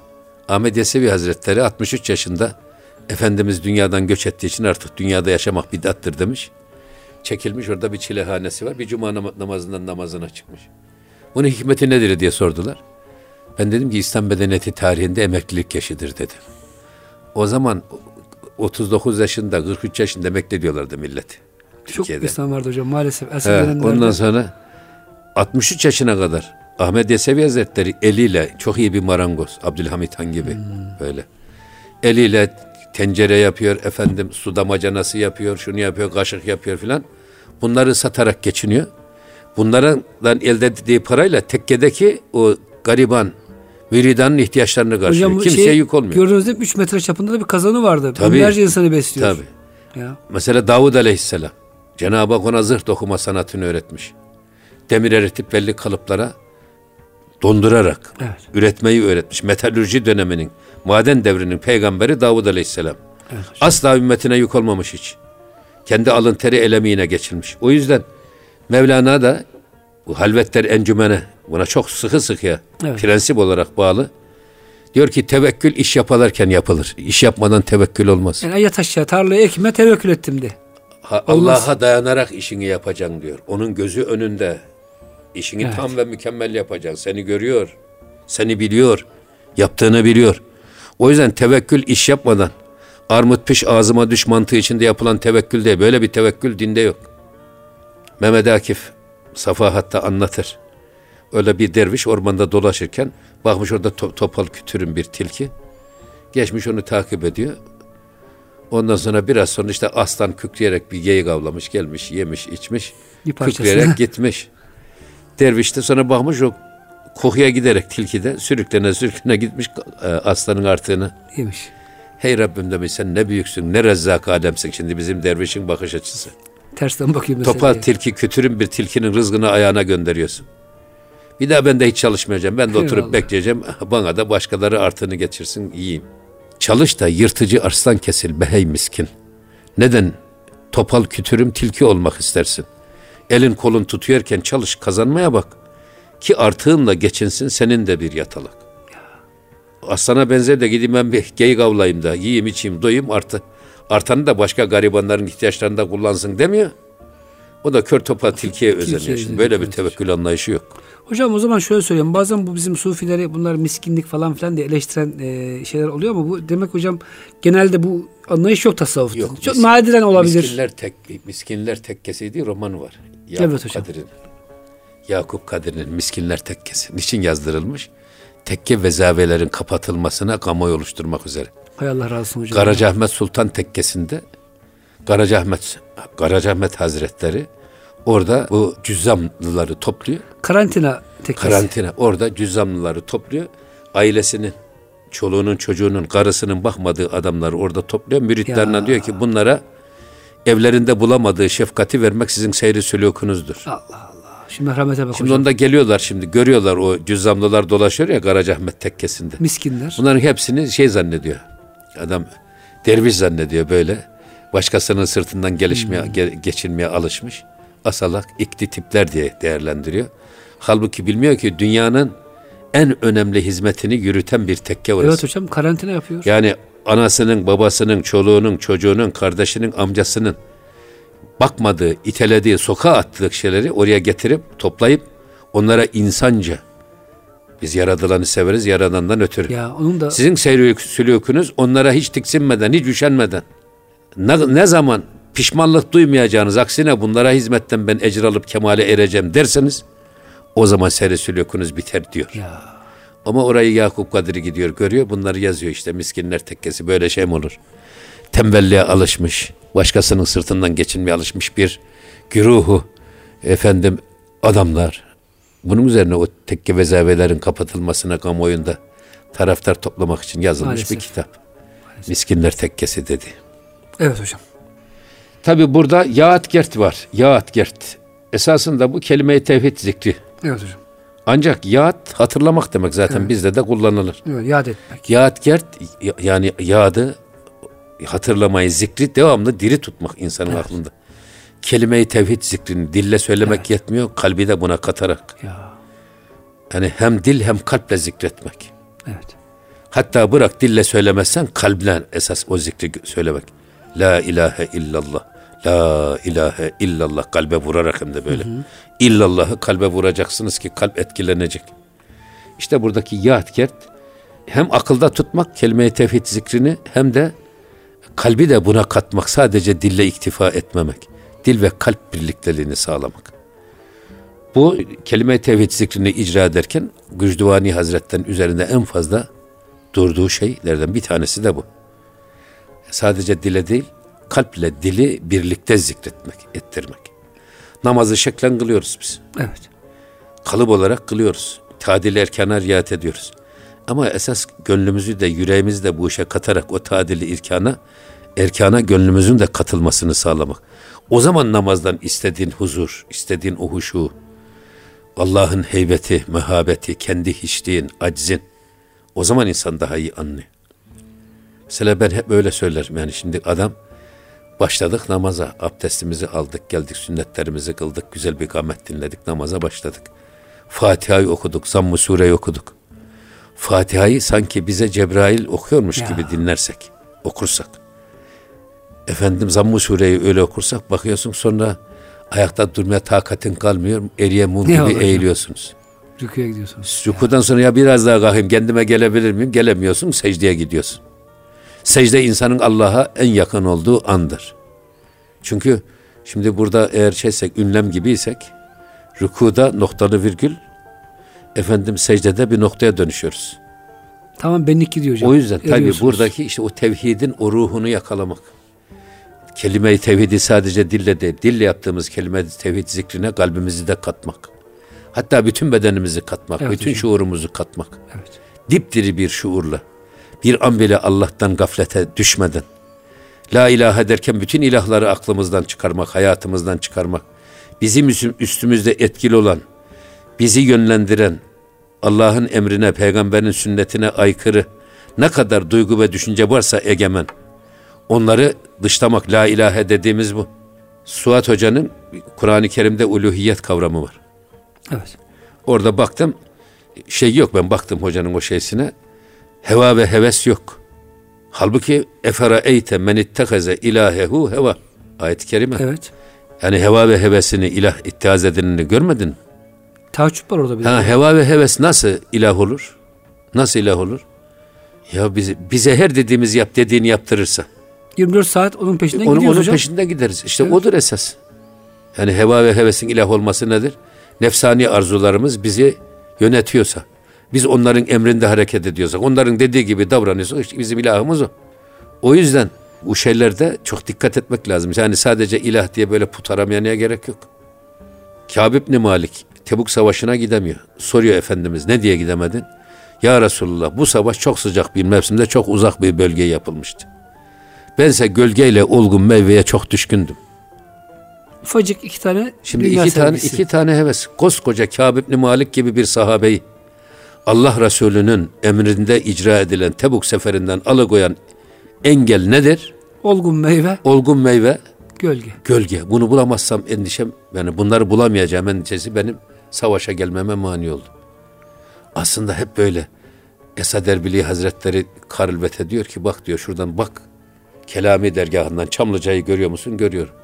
Ahmet Yesevi Hazretleri 63 yaşında Efendimiz dünyadan göç ettiği için artık dünyada yaşamak bidattır demiş. Çekilmiş orada bir çilehanesi var. Bir cuma nam- namazından namazına çıkmış. Bunun hikmeti nedir diye sordular. Ben dedim ki İslam medeniyeti tarihinde emeklilik yaşıdır dedim. O zaman 39 yaşında 43 yaşında emekli diyorlardı milleti. Çok Türkiye'de. insan vardı hocam maalesef. He, dönemlerde. ondan sonra 63 yaşına kadar Ahmet Yesevi Hazretleri eliyle çok iyi bir marangoz. Abdülhamit Han gibi böyle. Eliyle tencere yapıyor, efendim su damacanası yapıyor, şunu yapıyor, kaşık yapıyor filan. Bunları satarak geçiniyor. Bunlardan elde ettiği parayla tekkedeki o gariban müridanın ihtiyaçlarını karşılıyor. Hocam Kimseye şey, yük olmuyor. Gördüğünüz gibi 3 metre çapında da bir kazanı vardı. Tabii. Binlerce insanı besliyor. Tabii. Ya. Mesela Davud Aleyhisselam. Cenab-ı Hak ona zırh dokuma sanatını öğretmiş. Demir eritip belli kalıplara dondurarak Evet. üretmeyi öğretmiş. Metalürji döneminin, maden devrinin peygamberi Davud Aleyhisselam. Evet. Asla ümmetine yük olmamış hiç. Kendi alın teri elemiğine geçilmiş. O yüzden Mevlana da bu halvetler encümene buna çok sıkı sıkıya Evet. prensip olarak bağlı. Diyor ki tevekkül iş yaparken yapılır. İş yapmadan tevekkül olmaz. Yani yat aşağı tarlayı ekme tevekkül ettim de. Allah'a dayanarak işini yapacaksın diyor. Onun gözü önünde. İşini Evet. tam ve mükemmel yapacaksın. Seni görüyor. Seni biliyor. Yaptığını biliyor. O yüzden tevekkül iş yapmadan armut piş ağzıma düş mantığı içinde yapılan tevekkül değil. Böyle bir tevekkül dinde yok. Mehmet Akif Safahat'ta anlatır. Öyle bir derviş ormanda dolaşırken bakmış orada to- topal kütürün bir tilki. Geçmiş onu takip ediyor. Ondan sonra biraz sonra işte aslan kükreyerek bir geyik avlamış, gelmiş, yemiş, içmiş. Bir parçasını. Kükreyerek gitmiş. Derviş de sonra bakmış o kokuya giderek tilki de sürüklene sürüklene gitmiş e, aslanın artığını. Yemiş. Hey Rabbim demiş sen ne büyüksün, ne rezzak alemsin şimdi bizim dervişin bakış açısı. Tersten bakıyor mesela. Topal tilki, kütürün bir tilkinin rızkını ayağına gönderiyorsun. Bir daha ben de hiç çalışmayacağım. Ben de oturup Eyvallah. bekleyeceğim. Bana da başkaları artığını getirsin, yiyeyim. Çalış da yırtıcı arslan kesil behey miskin. Neden topal kütürüm tilki olmak istersin? Elin kolun tutuyorken çalış kazanmaya bak. Ki artığınla geçinsin senin de bir yatalak. Aslana benzer de gideyim ben bir geyik avlayayım da yiyeyim içeyim doyayım artı. Artanı da başka garibanların ihtiyaçlarını da kullansın demiyor. O da kör topal tilkiye özeniyor. Şimdi böyle bir tevekkül anlayışı yok. Hocam o zaman şöyle söyleyeyim. Bazen bu bizim sufileri bunlar miskinlik falan filan diye eleştiren e, şeyler oluyor ama bu demek hocam genelde bu anlayış yok tasavvufta. Yok, Çok mis- nadiren olabilir. Miskinler tek Miskinler tekkesi diye romanı var. Evet hocam. Kadir'in. Yakup Kadir'in Miskinler Tekkesi. Niçin yazdırılmış? Tekke vezavelerin kapatılmasına kamuoyu oluşturmak üzere. Hay Allah razı olsun hocam. Karacaahmet Sultan Tekkesi'nde Karacaahmet Karacaahmet Hazretleri orada bu cüzzamlıları topluyor. Karantina tekkesi. Karantina. Orada cüzzamlıları topluyor. Ailesinin, çoluğunun, çocuğunun, karısının bakmadığı adamları orada topluyor. Müritlerine Ya. diyor ki bunlara evlerinde bulamadığı şefkati vermek sizin seyri sülûkunuzdur. Allah Allah. Şimdi merhamete bak Şimdi hocam. onda geliyorlar şimdi görüyorlar o cüzzamlılar dolaşıyor ya Karacaahmet tekkesinde. Miskinler. Bunların hepsini şey zannediyor. Adam derviş zannediyor böyle. Başkasının sırtından gelişmeye, ge- geçinmeye alışmış. Asalak, ikti tipler diye değerlendiriyor. Halbuki bilmiyor ki dünyanın en önemli hizmetini yürüten bir tekke orası. Evet hocam karantina yapıyor. Yani anasının, babasının, çoluğunun, çocuğunun, kardeşinin, amcasının bakmadığı, itelediği, sokağa attığı şeyleri oraya getirip, toplayıp onlara insanca biz yaradılanı severiz yaradandan ötürü. Ya onun da Sizin seyri sülûkünüz onlara hiç tiksinmeden, hiç üşenmeden ne, ne zaman pişmanlık duymayacağınız aksine bunlara hizmetten ben ecir alıp kemale ereceğim derseniz o zaman seyri sülûkünüz biter diyor. ya Ama orayı Yakup Kadri gidiyor görüyor bunları yazıyor işte miskinler tekkesi böyle şey mi olur? Tembelliğe alışmış, başkasının sırtından geçinmeye alışmış bir güruhu efendim adamlar. Bunun üzerine o tekke vezavelerin kapatılmasına kamuoyunda taraftar toplamak için yazılmış Maalesef. bir kitap. Miskinler tekkesi dedi. evet hocam. Tabi burada yaat gert var. Yaat gert. Esasında bu kelime-i tevhid zikri. Evet hocam. Ancak yaat hatırlamak demek zaten bizde de kullanılır. Evet, yad etmek. Yadigar y- yani yadı hatırlamayı, zikri devamlı diri tutmak insanın aklında. Kelime-i tevhid zikrini dille söylemek yetmiyor, kalbi de buna katarak. Ya Yani hem dil hem kalple zikretmek. evet. Hatta bırak dille söylemezsen kalple esas o zikri söylemek. La ilahe illallah. La ilahe illallah kalbe vurarak hem de böyle. İllallah'ı kalbe vuracaksınız ki kalp etkilenecek. İşte buradaki yadigar hem akılda tutmak kelime-i tevhid zikrini hem de kalbi de buna katmak. Sadece dille iktifa etmemek. Dil ve kalp birlikteliğini sağlamak. Bu kelime-i tevhid zikrini icra ederken Gücdüvani Hazretleri'nin üzerinde en fazla durduğu şeylerden bir tanesi de bu. Sadece dile değil, kalple dili birlikte zikretmek, ettirmek. Namazı şeklen kılıyoruz biz. Evet. Kalıp olarak kılıyoruz. Tadil erkana riayet ediyoruz. Ama esas gönlümüzü de yüreğimizi de bu işe katarak o tadili irkana, erkana gönlümüzün de katılmasını sağlamak. O zaman namazdan istediğin huzur, istediğin o huşu, Allah'ın heybeti, mehabeti, kendi hiçliğin, aczin, o zaman insan daha iyi anlıyor. Mesela ben hep öyle söylerim yani şimdi adam başladık namaza, abdestimizi aldık, geldik sünnetlerimizi kıldık, güzel bir gamet dinledik, namaza başladık. Fatiha'yı okuduk, Zamm-ı Sure'yi okuduk. Fatiha'yı sanki bize Cebrail okuyormuş Ya. gibi dinlersek, okursak. Efendim Zamm-ı Sure'yi öyle okursak bakıyorsun sonra ayakta durmaya takatin kalmıyor, eriye mum Ne gibi eğiliyorsunuz. Rüküye gidiyorsunuz. Rükudan sonra ya biraz daha kalkayım kendime gelebilir miyim? Gelemiyorsun secdeye gidiyorsun. Secde insanın Allah'a en yakın olduğu andır. Çünkü şimdi burada eğer şeysek ünlem gibiysek rükuda noktalı virgül efendim secdede bir noktaya dönüşüyoruz. Tamam benlik gidiyor hocam. O yüzden Eriyorsunuz. buradaki işte o tevhidin o ruhunu yakalamak. Kelime-i tevhidi sadece dille değil, dille yaptığımız kelime-i tevhid zikrine kalbimizi de katmak. Hatta bütün bedenimizi katmak, Evet bütün hocam. şuurumuzu katmak. Evet. Dipdiri bir şuurla, bir an bile Allah'tan gaflete düşmeden, La ilahe derken bütün ilahları aklımızdan çıkarmak, hayatımızdan çıkarmak, bizim üstüm- üstümüzde etkili olan, bizi yönlendiren, Allah'ın emrine, peygamberin sünnetine aykırı ne kadar duygu ve düşünce varsa egemen, onları dışlamak, la ilahe dediğimiz bu. Suat Hoca'nın Kur'an-ı Kerim'de uluhiyet kavramı var. Evet. Orada baktım şey yok ben baktım hocanın o şeysine. Heva ve heves yok. Halbuki efera eyte men ittehaze ilahehu heva. Ayet-i kerime. Evet. Yani heva ve hevesini ilah ittihaz edileni görmedin mi? Taaccüp var orada bir de. Ha, heva ve heves nasıl ilah olur? Nasıl ilah olur? Ya bize, bize her dediğimiz yap dediğini yaptırırsa. 24 saat onun peşinden Onun, gidiyoruz onun hocam. peşinden gideriz. İşte odur esas. Yani heva ve hevesin ilah olması nedir? Nefsani arzularımız bizi yönetiyorsa, biz onların emrinde hareket ediyorsak, onların dediği gibi davranıyorsak işte bizim ilahımız o. O yüzden bu şeylerde çok dikkat etmek lazım. Yani sadece ilah diye böyle put aramaya gerek yok. Kâb ibn Malik Tebuk Savaşı'na gidemiyor. Soruyor Efendimiz ne diye gidemedin? Ya Resulullah bu savaş çok sıcak bir mevsimde çok uzak bir bölgeye yapılmıştı. Bense gölgeyle olgun meyveye çok düşkündüm. Ufacık iki tane Şimdi iki tane iki tane heves. Koskoca Kâb ibn Malik gibi bir sahabeyi Allah Resulü'nün emrinde icra edilen Tebuk seferinden alıkoyan engel nedir? Olgun meyve, Olgun meyve, gölge. gölge. Bunu bulamazsam endişem, yani bunları bulamayacağım endişesi benim savaşa gelmeme mani oldu. Aslında hep böyle. Esad Erbili Hazretleri Karılbet'e diyor ki bak diyor şuradan bak. Kelami dergahından Çamlıca'yı görüyor musun? Görüyorum.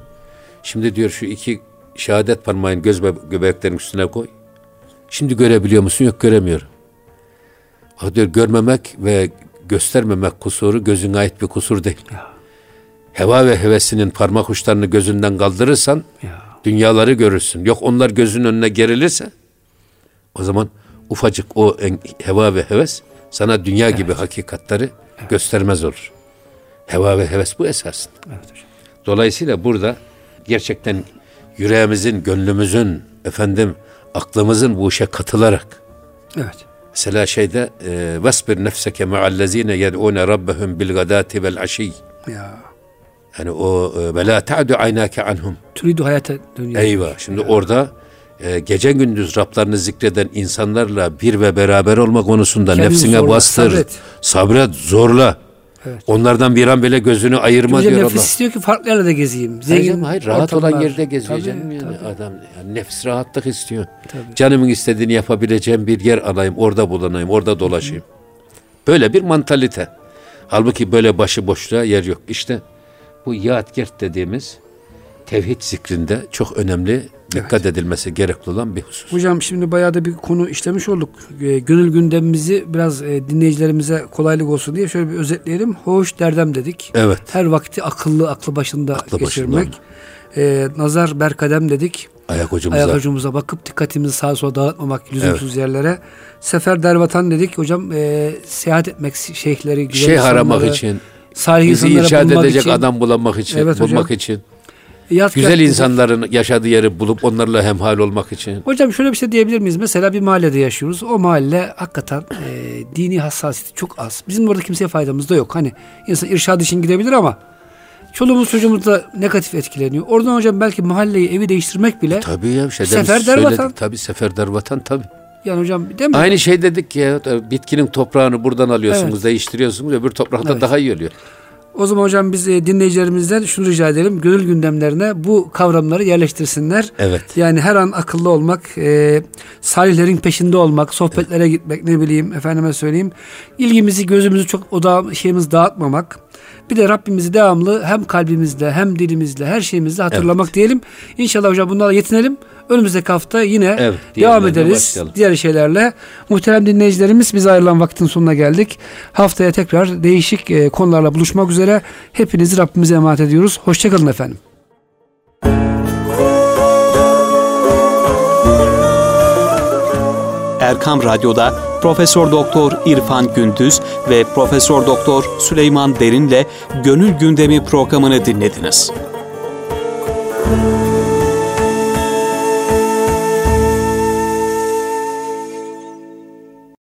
Şimdi diyor şu iki şehadet parmağını göz be- göbeklerin üstüne koy. Şimdi görebiliyor musun? Yok göremiyorum. Diyor görmemek ve göstermemek kusuru gözüne ait bir kusur değil. Heva ve hevesinin parmak uçlarını gözünden kaldırırsan Ya. dünyaları görürsün. Yok onlar gözün önüne gerilirse o zaman ufacık o en- heva ve heves sana dünya gibi hakikatleri göstermez olur. Heva ve heves bu esasında. Evet hocam. Dolayısıyla burada gerçekten yüreğimizin, gönlümüzün, efendim aklımızın bu işe katılarak Evet. Mesela şeyde e, vesbir nefseke ma'allezine yed'une rabbehum bil gadati vel aşiy Ya. yani o e, ve la ta'du aynake anhum Türüdü hayata dünya. Eyvah. Şimdi orada e, gece gündüz Rablarını zikreden insanlarla bir ve beraber olma konusunda Kendini nefsine zorla, bastır. sabret. Sabret, zorla. Evet. Onlardan bir an bile gözünü ayırma Hocam diyor nefis Allah. istiyor ki farklı yerlerde gezeyim. Hayır, Zengin canım, hayır rahat olan ortamlar. yerde geziyor Tabii, canım yani tabii. adam. Yani nefs rahatlık istiyor. Tabii. Canımın istediğini yapabileceğim bir yer alayım, orada bulunayım, orada dolaşayım. Böyle bir mantalite. Halbuki böyle başıboşluğa yer yok. İşte bu yadgert dediğimiz tevhid zikrinde çok önemli dikkat edilmesi gerekli olan bir husus. Hocam şimdi bayağı da bir konu işlemiş olduk. E, gönül gündemimizi biraz e, dinleyicilerimize kolaylık olsun diye şöyle bir özetleyelim. Hoş derdem dedik. Evet. Her vakti akıllı, aklı başında Aklı geçirmek. başında e, nazar berkadem dedik. Ayak ucumuza. Ayak ucumuza bakıp dikkatimizi sağa sola dağıtmamak lüzumsuz yerlere. Sefer dervatan dedik hocam e, seyahat etmek şeyhleri Şeyh aramak için. salih Bizi irşad edecek için. adam bulamak için. Evet hocam. bulmak için. Yat Güzel dedik. insanların yaşadığı yeri bulup onlarla hemhal olmak için. Hocam şöyle bir şey diyebilir miyiz? Mesela bir mahallede yaşıyoruz. O mahalle hakikaten e, dini hassasiyeti çok az. Bizim orada kimseye faydamız da yok. Hani insan irşad için gidebilir ama çoluğumuz çocuğumuz da negatif etkileniyor. Oradan hocam belki mahalleyi, evi değiştirmek bile Tabii ya. Söyledik. vatan. Tabii seferder vatan tabii. yani hocam değil mi? Aynı şey dedik ya bitkinin toprağını buradan alıyorsunuz, Evet. değiştiriyorsunuz. Öbür toprakta Evet. daha iyi oluyor. O zaman hocam biz e, dinleyicilerimizden şunu rica edelim. Gönül gündemlerine bu kavramları yerleştirsinler. Evet. Yani her an akıllı olmak, e, salihlerin peşinde olmak, sohbetlere gitmek ne bileyim efendime söyleyeyim. İlgimizi, gözümüzü çok o da şeyimiz dağıtmamak. Bir de Rabbimizi devamlı hem kalbimizle hem dilimizle her şeyimizle hatırlamak diyelim. İnşallah hocam bunlarla yetinelim. Önümüzdeki hafta yine Evet, devam ederiz. başlayalım. Diğer şeylerle. Muhterem dinleyicilerimiz biz ayrılan vaktin sonuna geldik. Haftaya tekrar değişik e, konularla buluşmak üzere. Hepinizi Rabbimize emanet ediyoruz. Hoşçakalın efendim. Erkam Radyo'da Profesör Doktor İrfan Gündüz ve Profesör Doktor Süleyman Derin'le Gönül Gündemi programını dinlediniz.